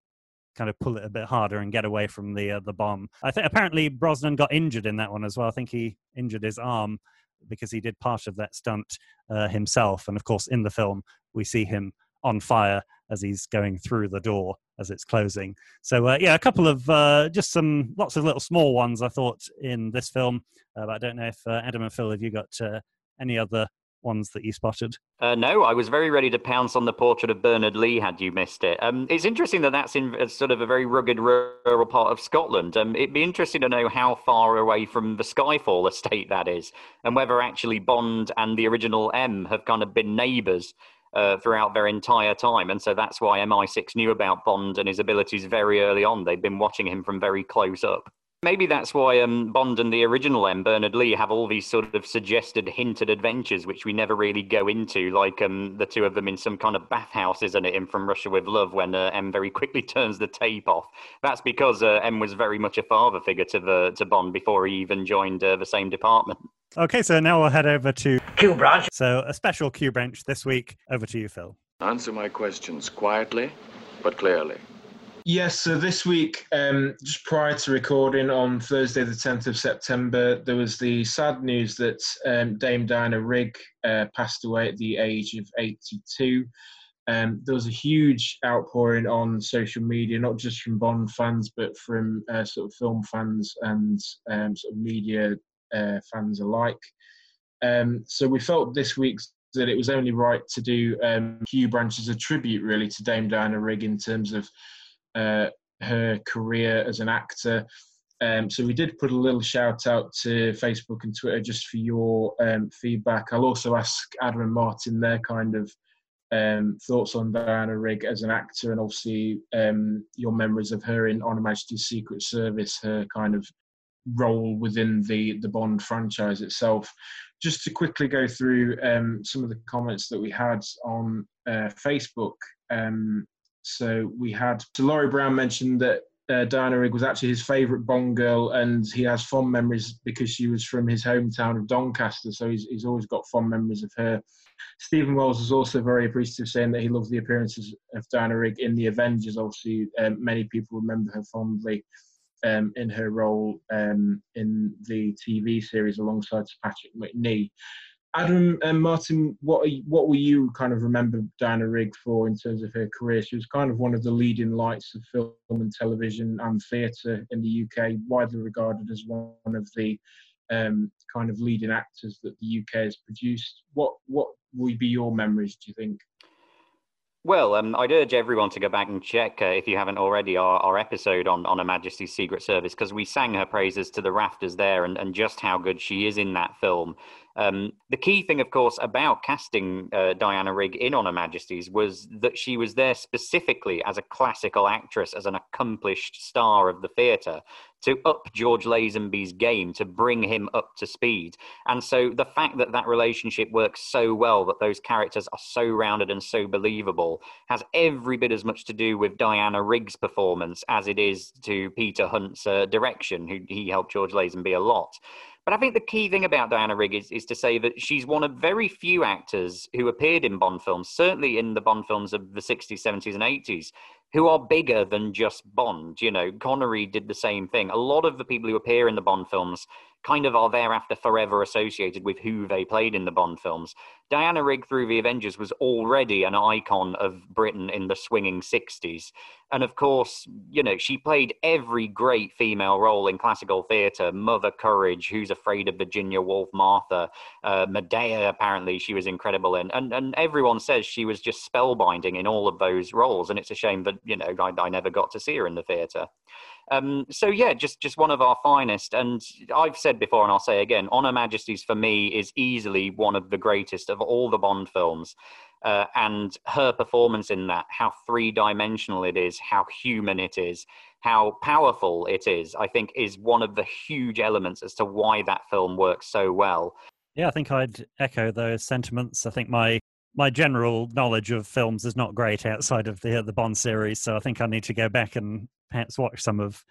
kind of pull it a bit harder and get away from the uh, the bomb. I think apparently Brosnan got injured in that one as well. I think he injured his arm because he did part of that stunt uh, himself. And of course, in the film, we see him on fire as he's going through the door as it's closing. So uh, yeah, a couple of uh, just some lots of little small ones I thought in this film. Uh, but I don't know if uh, Adam and Phil, have you got uh, any other ones that you spotted? Uh, no, I was very ready to pounce on the portrait of Bernard Lee had you missed it. Um, it's interesting that that's in sort of a very rugged rural part of Scotland. Um, it'd be interesting to know how far away from the Skyfall estate that is, and whether actually Bond and the original M have kind of been neighbours uh, throughout their entire time. And so that's why MI6 knew about Bond and his abilities very early on. They'd been watching him from very close up. Maybe that's why um, Bond and the original M, Bernard Lee, have all these sort of suggested, hinted adventures, which we never really go into, like um, the two of them in some kind of bathhouse, isn't it, in From Russia with Love, when uh, M very quickly turns the tape off. That's because uh, M was very much a father figure to the to Bond before he even joined uh, the same department. Okay, so now we'll head over to Q branch. So a special Q branch this week. Over to you, Phil. Answer my questions quietly but clearly. Yes, so this week, um, just prior to recording on Thursday, the 10th of September, there was the sad news that um, Dame Diana Rigg uh, passed away at the age of 82. Um, there was a huge outpouring on social media, not just from Bond fans, but from uh, sort of film fans and um, sort of media uh, fans alike. Um, so we felt this week that it was only right to do um, Q Branch as a tribute, really, to Dame Diana Rigg in terms of uh, her career as an actor. Um, so we did put a little shout out to Facebook and Twitter just for your um, feedback. I'll also ask Adam and Martin their kind of um, thoughts on Diana Rigg as an actor, and obviously um, your memories of her in On Her Majesty's Secret Service, her kind of role within the the Bond franchise itself. Just to quickly go through um, some of the comments that we had on uh, Facebook. Um, so we had so Laurie Brown mentioned that uh, Diana Rigg was actually his favourite Bond girl, and he has fond memories because she was from his hometown of Doncaster. So he's, he's always got fond memories of her. Stephen Wells was also very appreciative, saying that he loves the appearances of Diana Rigg in the Avengers. Obviously, um, many people remember her fondly um, in her role um, in the TV series alongside Patrick Macnee. Adam and Martin, what you, what will you kind of remember Diana Rigg for in terms of her career? She was kind of one of the leading lights of film and television and theatre in the UK, widely regarded as one of the um, kind of leading actors that the UK has produced. What what will be your memories? Do you think? Well, um, I'd urge everyone to go back and check, uh, if you haven't already, our, our episode on, on Her Majesty's Secret Service, because we sang her praises to the rafters there and, and just how good she is in that film. Um, the key thing, of course, about casting uh, Diana Rigg in On Her Majesty's was that she was there specifically as a classical actress, as an accomplished star of the theatre, to up George Lazenby's game, to bring him up to speed. And so the fact that that relationship works so well, that those characters are so rounded and so believable, has every bit as much to do with Diana Rigg's performance as it is to Peter Hunt's uh, direction, who he helped George Lazenby a lot. But I think the key thing about Diana Rigg is, is to say that she's one of very few actors who appeared in Bond films, certainly in the Bond films of the 60s, 70s, and 80s, who are bigger than just Bond. You know, Connery did the same thing. A lot of the people who appear in the Bond films kind of are thereafter forever associated with who they played in the Bond films. Diana Rigg through the Avengers was already an icon of Britain in the swinging 60s. And of course, you know, she played every great female role in classical theatre Mother Courage, Who's Afraid of Virginia Woolf, Martha, uh, Medea, apparently, she was incredible in. And, and everyone says she was just spellbinding in all of those roles. And it's a shame that, you know, I, I never got to see her in the theatre. Um, so yeah, just just one of our finest. And I've said before, and I'll say again, Honor Her Majesty's for me is easily one of the greatest of all the Bond films. Uh, and her performance in that, how three dimensional it is, how human it is, how powerful it is, I think is one of the huge elements as to why that film works so well. Yeah, I think I'd echo those sentiments. I think my my general knowledge of films is not great outside of the the Bond series, so I think I need to go back and perhaps watch some of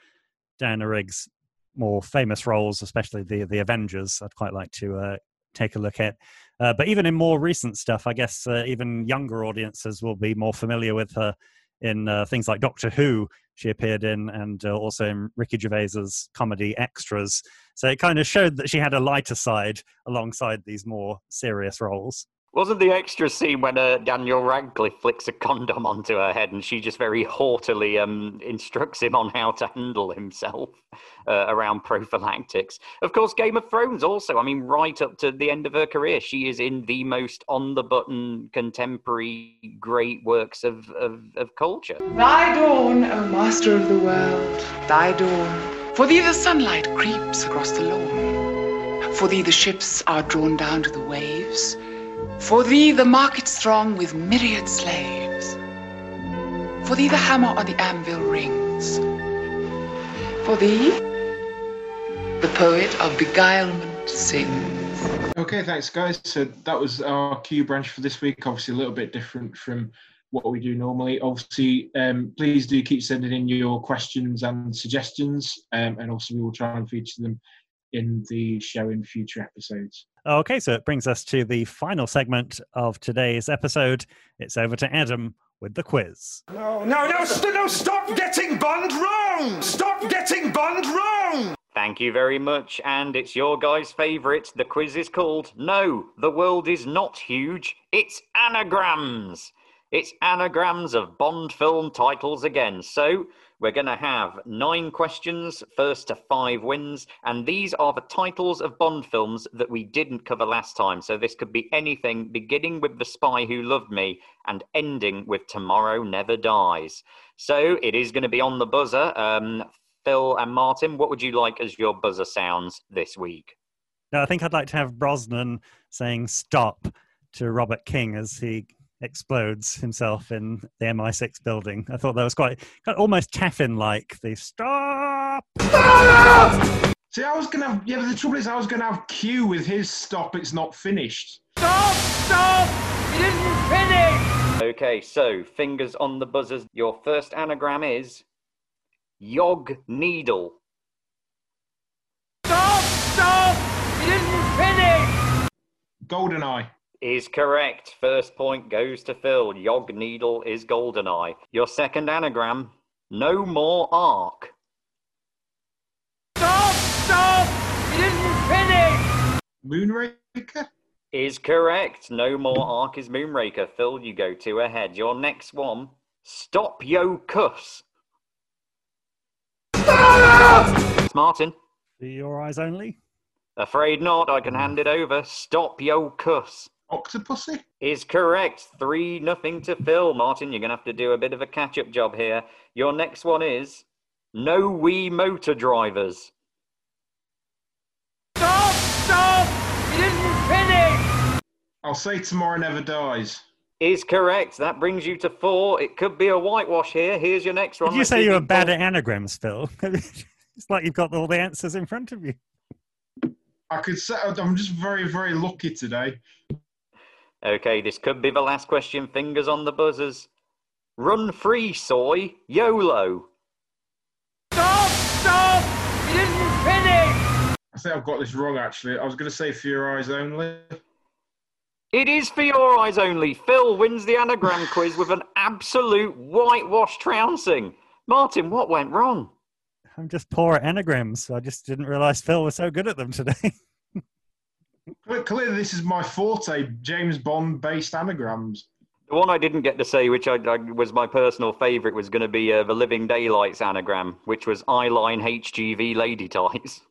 Diana Rigg's more famous roles, especially the the Avengers. I'd quite like to uh, take a look at. Uh, but even in more recent stuff, I guess uh, even younger audiences will be more familiar with her in uh, things like Doctor Who. She appeared in, and uh, also in Ricky Gervais's comedy Extras. So it kind of showed that she had a lighter side alongside these more serious roles. Wasn't the extra scene when uh, Daniel Radcliffe flicks a condom onto her head and she just very haughtily um, instructs him on how to handle himself uh, around prophylactics? Of course, Game of Thrones also. I mean, right up to the end of her career, she is in the most on the button contemporary great works of, of, of culture. Thy dawn, O master of the world, thy dawn. For thee the sunlight creeps across the lawn. For thee the ships are drawn down to the waves. For thee the markets throng with myriad slaves. For thee the hammer on the anvil rings. For thee the poet of beguilement sings. Okay, thanks, guys. So that was our Q branch for this week. Obviously, a little bit different from what we do normally. Obviously, um, please do keep sending in your questions and suggestions, um, and also we will try and feature them in the show in future episodes. Okay, so it brings us to the final segment of today's episode. It's over to Adam with the quiz. No, no, no, st- no, stop getting Bond wrong! Stop getting Bond wrong! Thank you very much, and it's your guy's favourite. The quiz is called No, the World is Not Huge, it's Anagrams. It's anagrams of Bond film titles again. So we're going to have nine questions, first to five wins, and these are the titles of Bond films that we didn't cover last time. So this could be anything beginning with The Spy Who Loved Me and ending with Tomorrow Never Dies. So it is going to be on the buzzer. Um, Phil and Martin, what would you like as your buzzer sounds this week? No, I think I'd like to have Brosnan saying stop to Robert King as he explodes himself in the MI6 building. I thought that was quite, quite almost Taffin like. The stop! See, I was gonna. have, Yeah, but the trouble is, I was gonna have Q with his stop. It's not finished. Stop! Stop! It isn't finished! Okay, so fingers on the buzzers. Your first anagram is Yog Needle. Stop! Stop! You didn't finish! Goldeneye. Is correct. First point goes to Phil. Yog Needle is Goldeneye. Your second anagram, no more arc. Stop! Stop! You didn't finish! Moonraker. Is correct. No more arc is Moonraker. Phil, you go two ahead. Your next one, Stop Yo Cuss. It's Martin. To your eyes only. Afraid not. I can hand it over. Stop Yo Cuss. Octopussy. Is correct. Three nothing to Phil. Martin, you're gonna have to do a bit of a catch-up job here. Your next one is No We Motor Drivers. Stop! Stop! You didn't finish! I'll say Tomorrow Never Dies. Is correct. That brings you to four. It could be a whitewash here. Here's your next one. Did you Let's say you if were can bad at anagrams, Phil? it's like you've got all the answers in front of you. I could say I'm just very, very lucky today. Okay, this could be the last question. Fingers on the buzzers. Run free, soy. YOLO. Stop! Stop! You didn't finish! I think I've got this wrong actually. I was going to say For Your Eyes Only. It is for your eyes only. Phil wins the anagram quiz with an absolute whitewash trouncing. Martin, what went wrong? I'm just poor at anagrams. I just didn't realize Phil was so good at them today. Cle- Clearly, this is my forte. James Bond based anagrams. The one I didn't get to say, which I, I was my personal favourite, was going to be uh, the Living Daylights anagram, which was eyeline HGV lady ties.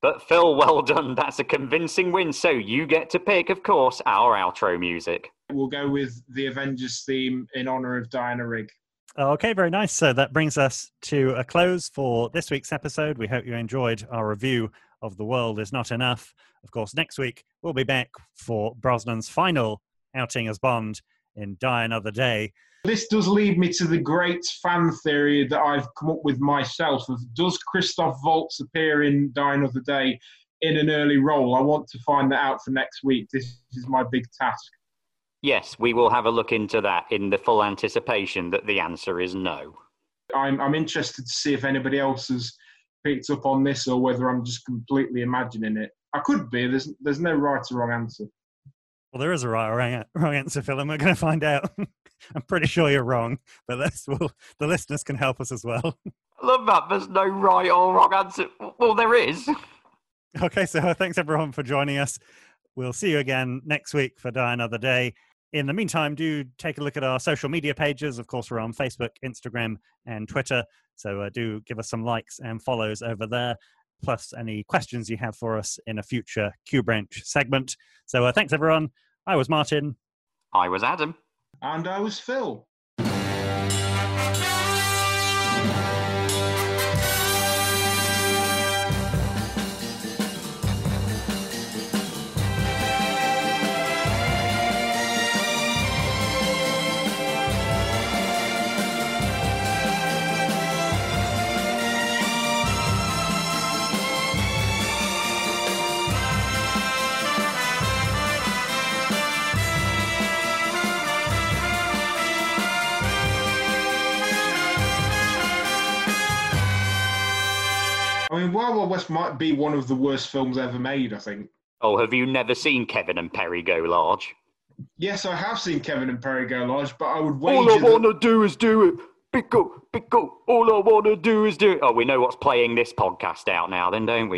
But Phil, well done. That's a convincing win. So you get to pick, of course, our outro music. We'll go with the Avengers theme in honor of Diana Rigg. Okay, very nice. So that brings us to a close for this week's episode. We hope you enjoyed our review of The World Is Not Enough. Of course, next week we'll be back for Brosnan's final outing as Bond in Die Another Day. This does lead me to the great fan theory that I've come up with myself of does Christoph Waltz appear in Die Another Day in an early role? I want to find that out for next week. This is my big task. Yes, we will have a look into that in the full anticipation that the answer is no. I'm, I'm interested to see if anybody else has picked up on this or whether I'm just completely imagining it. I could be. There's there's no right or wrong answer. Well, there is a right or wrong, wrong answer, Phil, and we're going to find out. I'm pretty sure you're wrong, but that's, well, the listeners can help us as well. I love that. There's no right or wrong answer. Well, there is. Okay, so thanks everyone for joining us. We'll see you again next week for Die Another Day. In the meantime, do take a look at our social media pages. Of course, we're on Facebook, Instagram, and Twitter. So uh, do give us some likes and follows over there, plus any questions you have for us in a future Q Branch segment. So uh, thanks everyone. I was Martin. I was Adam. And I was Phil. I mean, Wild Wild West might be one of the worst films ever made, I think. Oh, have you never seen Kevin and Perry go large? Yes, I have seen Kevin and Perry go large, but I would wager. All I want to do is do it. Pickle, pickle. All I want to do is do it. Oh, we know what's playing this podcast out now, then, don't we?